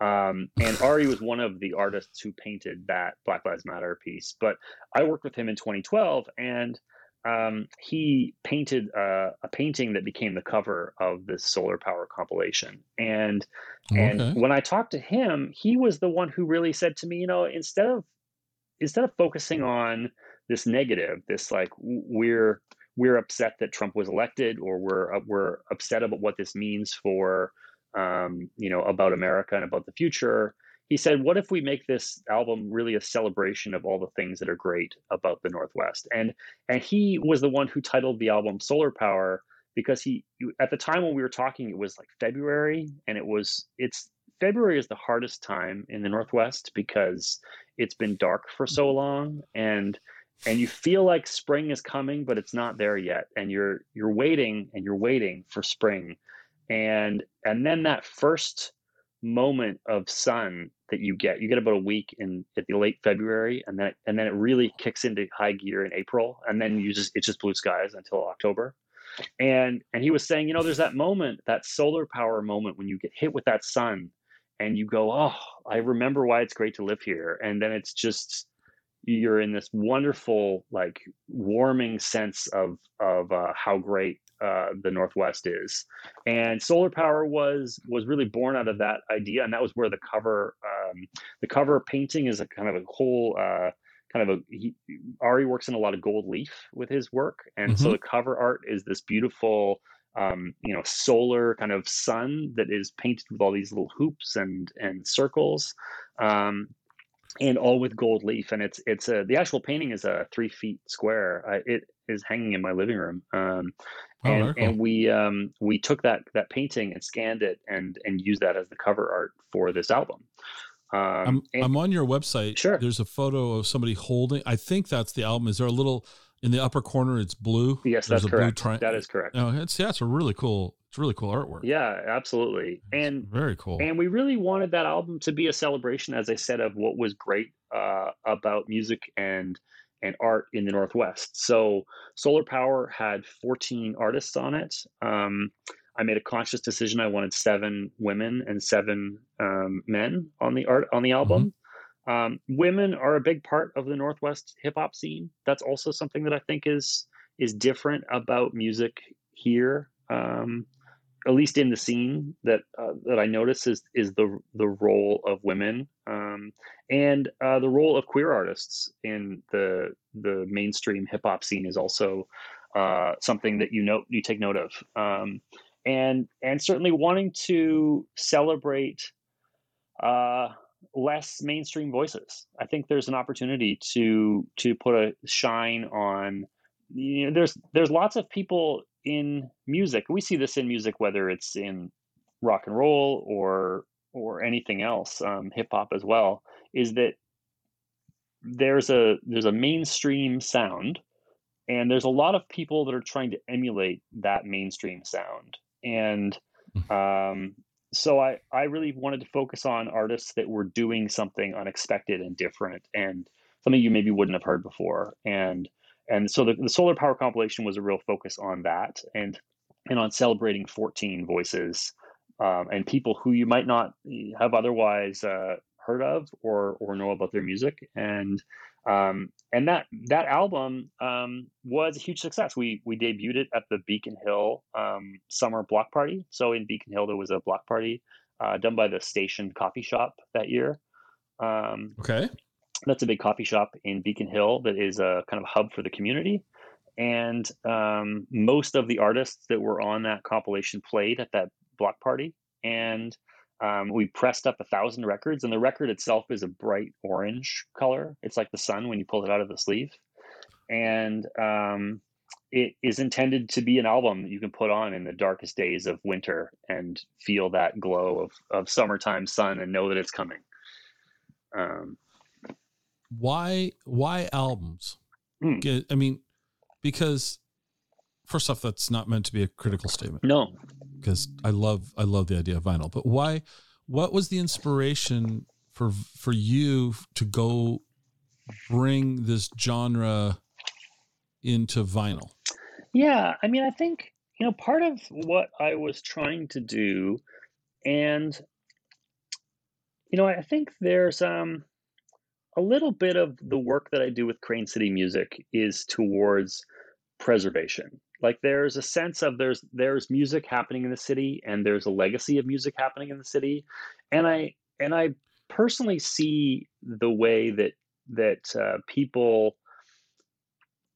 Um, and Ari was one of the artists who painted that Black Lives Matter piece. But I worked with him in 2012, and um, he painted uh, a painting that became the cover of this solar power compilation. And okay. and when I talked to him, he was the one who really said to me, you know, instead of instead of focusing on this negative, this like we're we're upset that Trump was elected, or we're uh, we're upset about what this means for um, you know about America and about the future. He said, "What if we make this album really a celebration of all the things that are great about the Northwest?" And and he was the one who titled the album "Solar Power" because he at the time when we were talking, it was like February, and it was it's February is the hardest time in the Northwest because it's been dark for so mm-hmm. long and and you feel like spring is coming but it's not there yet and you're you're waiting and you're waiting for spring and and then that first moment of sun that you get you get about a week in at the late february and then and then it really kicks into high gear in april and then you just it's just blue skies until october and and he was saying you know there's that moment that solar power moment when you get hit with that sun and you go, oh, I remember why it's great to live here. And then it's just you're in this wonderful, like warming sense of of uh, how great uh, the Northwest is. And solar power was was really born out of that idea, and that was where the cover um, the cover painting is a kind of a whole. Uh, kind of a he, Ari works in a lot of gold leaf with his work, and mm-hmm. so the cover art is this beautiful um, you know, solar kind of sun that is painted with all these little hoops and and circles, um, and all with gold leaf. And it's it's a the actual painting is a three feet square. Uh, it is hanging in my living room. Um, oh, and cool. and we um, we took that that painting and scanned it and and used that as the cover art for this album. Um, I'm, and- I'm on your website. Sure. There's a photo of somebody holding. I think that's the album. Is there a little in the upper corner? It's blue. yes, There's that's a blue correct. tri- that is correct. No, it's yeah, it's a really cool. It's really cool artwork. Yeah, absolutely. It's And very cool. and we really wanted that album to be a celebration, as I said, of what was great uh, about music and and art in the Northwest. So Solar Power had 14 artists on it. Um, I made a conscious decision. I wanted seven women and seven um, men on the art on the album. Um, women are a big part of the Northwest hip hop scene. That's also something that I think is is different about music here. Um, at least in the scene that uh, that I notice is is the the role of women um, and uh, the role of queer artists in the the mainstream hip hop scene is also uh, something that you note you take note of um, and and certainly wanting to celebrate uh, less mainstream voices. I think there's an opportunity to to put a shine on. You know, there's there's lots of people in music. We see this in music, whether it's in rock and roll or or anything else, um, hip hop as well. Is that there's a there's a mainstream sound, and there's a lot of people that are trying to emulate that mainstream sound. And um, so I I really wanted to focus on artists that were doing something unexpected and different, and something you maybe wouldn't have heard before. And and so the, the solar power compilation was a real focus on that and and on celebrating 14 voices um, and people who you might not have otherwise uh, heard of or or know about their music and um, and that that album um, was a huge success. We we debuted it at the Beacon Hill um, summer block party. So in Beacon Hill there was a block party uh, done by the Station Coffee Shop that year. Um, okay. that's a big coffee shop in Beacon Hill that is a kind of hub for the community. And um, most of the artists that were on that compilation played at that block party. And um, we pressed up a thousand records, and the record itself is a bright orange color. It's like the sun when you pull it out of the sleeve. And um, it is intended to be an album that you can put on in the darkest days of winter and feel that glow of, of summertime sun and know that it's coming. Um, Why why albums? Hmm. I mean, because first off, that's not meant to be a critical statement. no, because I love I love the idea of vinyl. But why? What was the inspiration for for you to go bring this genre into vinyl? Yeah, I mean, I think, you know, part of what I was trying to do, and, you know, I think there's um, a little bit of the work that I do with Crane City Music is towards preservation. Like there's a sense of there's there's music happening in the city and there's a legacy of music happening in the city. And I and I personally see the way that that uh, people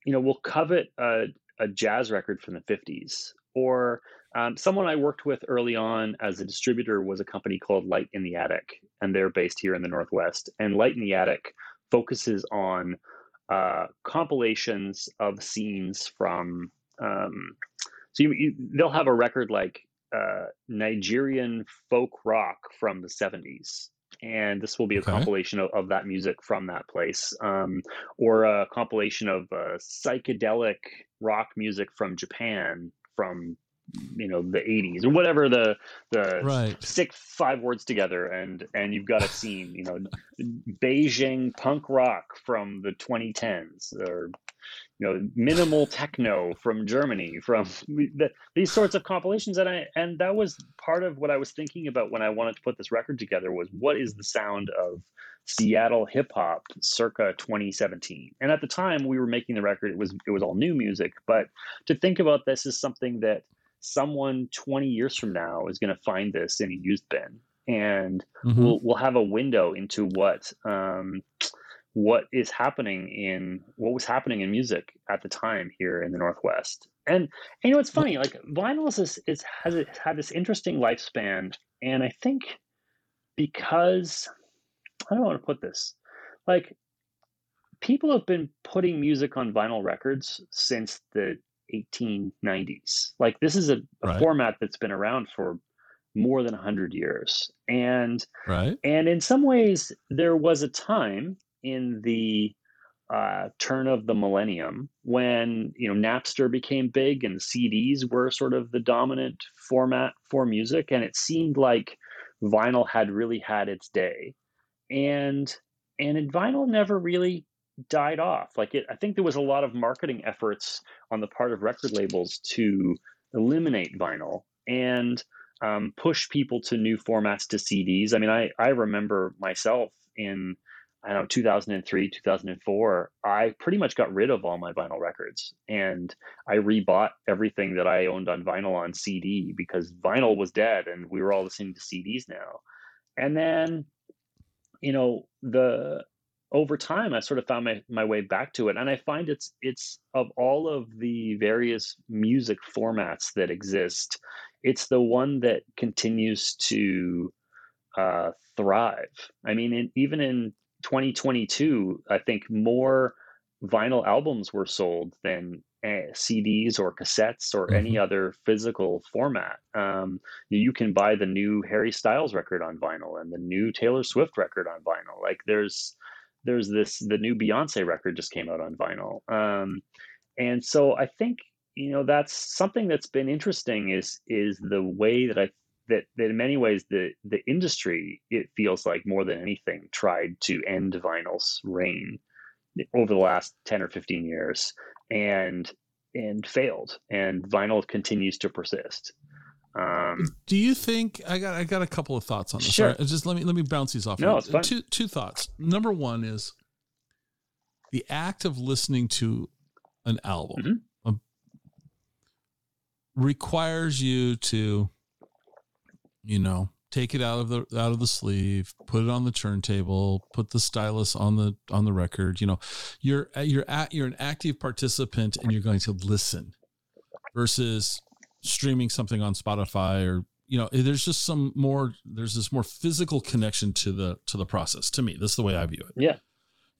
you know will covet a, a jazz record from the 50s or um, someone I worked with early on as a distributor was a company called Light in the Attic, and they're based here in the Northwest. And Light in the Attic focuses on uh, compilations of scenes from. Um, so you, you, they'll have a record like uh, Nigerian folk rock from the 70s. And this will be a Okay. compilation of, of that music from that place, um, or a compilation of uh, psychedelic rock music from Japan from you know the 80s or whatever the the Right. stick five words together and and you've got a scene you know beijing punk rock from the 2010s or you know minimal techno from germany from the, these sorts of compilations. And i and that was part of what i was thinking about when i wanted to put this record together was what is the sound of seattle hip hop circa 2017 and at the time we were making the record it was it was all new music. But to think about this as something that someone 20 years from now is going to find this in a used bin. And Mhm. we'll we'll have a window into what um, what is happening in what was happening in music at the time here in the Northwest. And, and you know, it's funny. Like vinyl is, is has it had this interesting lifespan, and I think because I don't want to put this like people have been putting music on vinyl records since the 1890s. Like this is a, a Right. format that's been around for more than 100 years and right and in some ways there was a time in the uh, turn of the millennium when you know Napster became big and CDs were sort of the dominant format for music, and it seemed like vinyl had really had its day, and and vinyl never really died off. Like it, I think there was a lot of marketing efforts on the part of record labels to eliminate vinyl and um, push people to new formats to CDs. I mean, I I remember myself in I don't know 2003 2004 I pretty much got rid of all my vinyl records and I rebought everything that I owned on vinyl on CD because vinyl was dead and we were all listening to CDs now and then you know the over time I sort of found my, my way back to it and I find it's it's of all of the various music formats that exist it's the one that continues to uh, thrive. I mean, in, even in 2022, I think more vinyl albums were sold than uh, CDs or cassettes or mm-hmm. any other physical format. Um, you can buy the new Harry Styles record on vinyl and the new Taylor Swift record on vinyl. Like there's there's this the new Beyonce record just came out on vinyl. Um, and so I think you know that's something that's been interesting is is the way that I that, that in many ways the the industry it feels like more than anything tried to end vinyl's reign over the last 10 or 15 years and and failed and vinyl continues to persist um, do you think I got I got a couple of thoughts on this? Sure. Right, just let me let me bounce these off. No, it's fine. Two two thoughts. Number one is the act of listening to an album mm-hmm. requires you to you know take it out of the out of the sleeve put it on the turntable put the stylus on the on the record you know you're you're at you're an active participant and you're going to listen versus streaming something on spotify or you know there's just some more there's this more physical connection to the to the process to me. This is the way i view it. Yeah.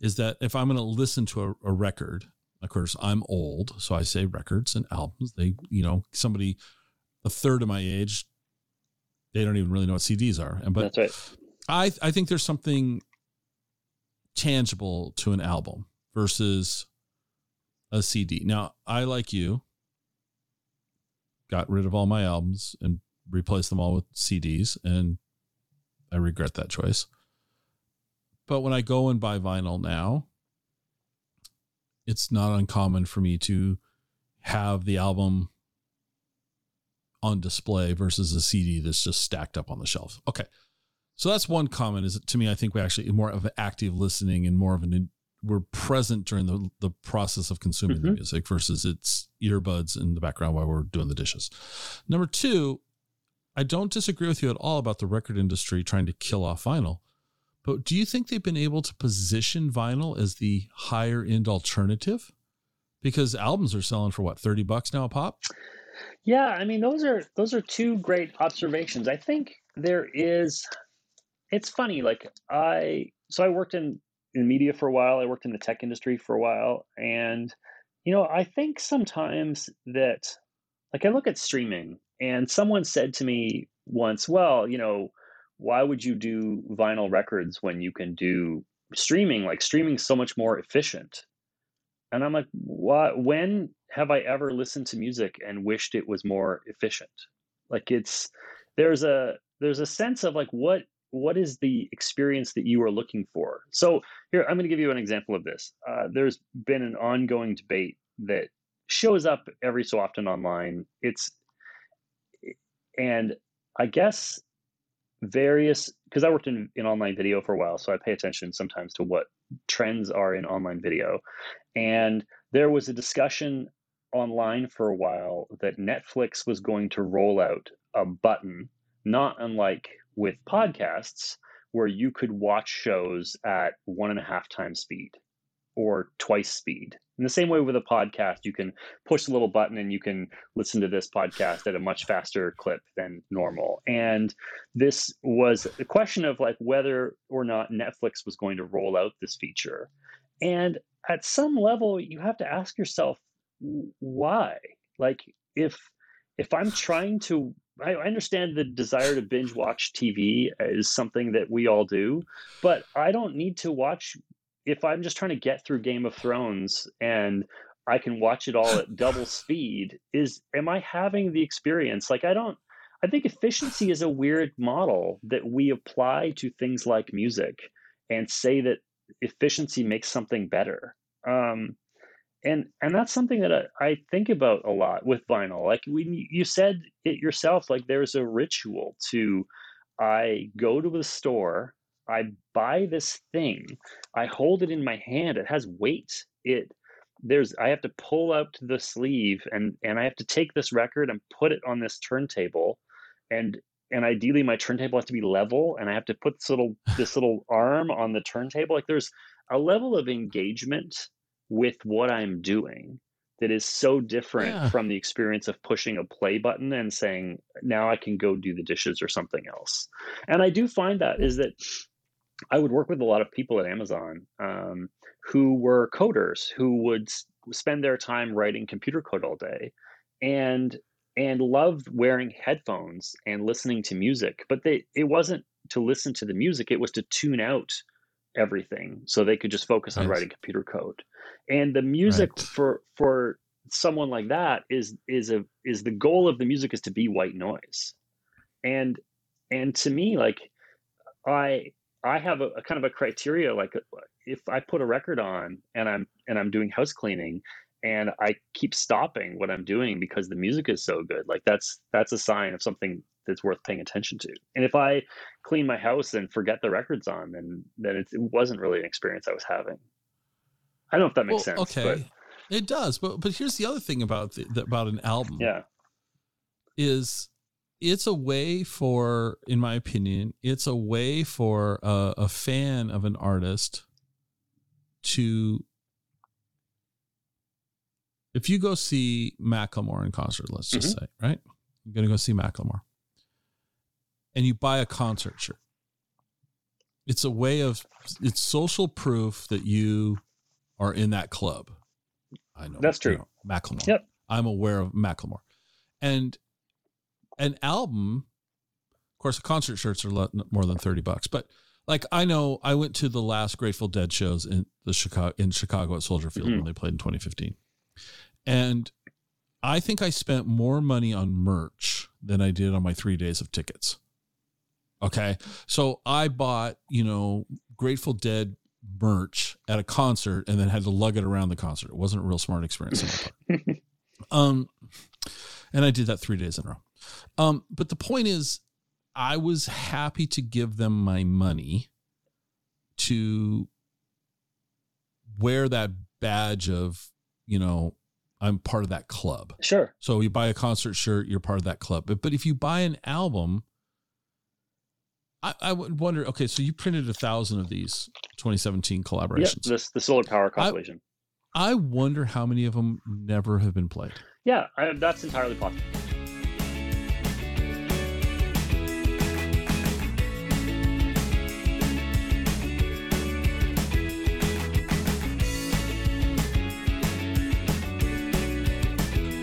Is that if i'm going to listen to a, a record of course i'm old so i say records and albums they you know somebody a third of my age they don't even really know what CDs are. And but That's right. I I think there's something tangible to an album versus a CD. Now, I like you got rid of all my albums and replaced them all with CDs and I regret that choice. But when I go and buy vinyl now, it's not uncommon for me to have the album on display versus a CD that's just stacked up on the shelf. Okay. So that's one comment is to me, I think we actually more of active listening and more of an, we're present during the, the process of consuming mm-hmm. the music versus it's earbuds in the background while we're doing the dishes. Number two, I don't disagree with you at all about the record industry trying to kill off vinyl. But do you think they've been able to position vinyl as the higher end alternative? Because albums are selling for what, 30 bucks now a pop? Yeah, I mean those are those are two great observations. I think there is it's funny like I so I worked in in media for a while, I worked in the tech industry for a while and you know, I think sometimes that like I look at streaming and someone said to me once, well, you know, why would you do vinyl records when you can do streaming? Like streaming so much more efficient. And I'm like, what when have I ever listened to music and wished it was more efficient? Like it's there's a there's a sense of like what what is the experience that you are looking for? So here I'm going to give you an example of this. Uh, there's been an ongoing debate that shows up every so often online. It's and I guess various because I worked in, in online video for a while, so I pay attention sometimes to what trends are in online video. And there was a discussion online for a while that Netflix was going to roll out a button, not unlike with podcasts, where you could watch shows at one and a half times speed or twice speed. In the same way with a podcast, you can push a little button and you can listen to this podcast at a much faster clip than normal. And this was a question of like whether or not Netflix was going to roll out this feature. And at some level, you have to ask yourself, why? Like if if I'm trying to I understand the desire to binge watch TV is something that we all do, but I don't need to watch if I'm just trying to get through Game of Thrones and I can watch it all at double speed. Is am I having the experience? Like I don't. I think efficiency is a weird model that we apply to things like music and say that efficiency makes something better. Um, and and that's something that I, I, think about a lot with vinyl like when you said it yourself like there's a ritual to i go to the store i buy this thing i hold it in my hand it has weight it there's i have to pull out the sleeve and and i have to take this record and put it on this turntable and and ideally my turntable has to be level and i have to put this little this little arm on the turntable like there's a level of engagement with what I'm doing that is so different yeah. from the experience of pushing a play button and saying now I can go do the dishes or something else. And I do find that is that I would work with a lot of people at Amazon um, who were coders who would spend their time writing computer code all day and and loved wearing headphones and listening to music but they it wasn't to listen to the music it was to tune out everything so they could just focus on writing computer code. And the music right. for for someone like that is is a is the goal of the music is to be white noise. And and to me like i i have a, a kind of a criteria like if i put a record on and i'm and i'm doing house cleaning and i keep stopping what i'm doing because the music is so good like that's that's a sign of something that's worth paying attention to. And if I clean my house and forget the records on, then then it, it wasn't really an experience I was having. I don't know if that makes well, sense. Okay, but... it does. But but here's the other thing about the, about an album. Yeah, is it's a way for, in my opinion, it's a way for a, a fan of an artist to if you go see Macklemore in concert, let's just mm-hmm. say, right? I'm going to go see Macklemore and you buy a concert shirt. It's a way of it's social proof that you are in that club. I know that's true. You know, Macklemore. Yep. I'm aware of Macklemore, and an album. Of course, the concert shirts are more than thirty bucks, but like I know, I went to the last Grateful Dead shows in the Chicago in Chicago at Soldier Field mm-hmm. when they played in 2015, and I think I spent more money on merch than I did on my three days of tickets. Okay. So I bought, you know, Grateful Dead merch at a concert and then had to lug it around the concert. It wasn't a real smart experience um, and I did that three days in a row. Um, but the point is, I was happy to give them my money to wear that badge of, you know, I'm part of that club. Sure. So you buy a concert shirt, you're part of that club. But but if you buy an album, I, I would wonder. Okay, so you printed a thousand of these 2017 collaborations. Yeah, this the solar power compilation. I, I wonder how many of them never have been played. Yeah, I, that's entirely possible.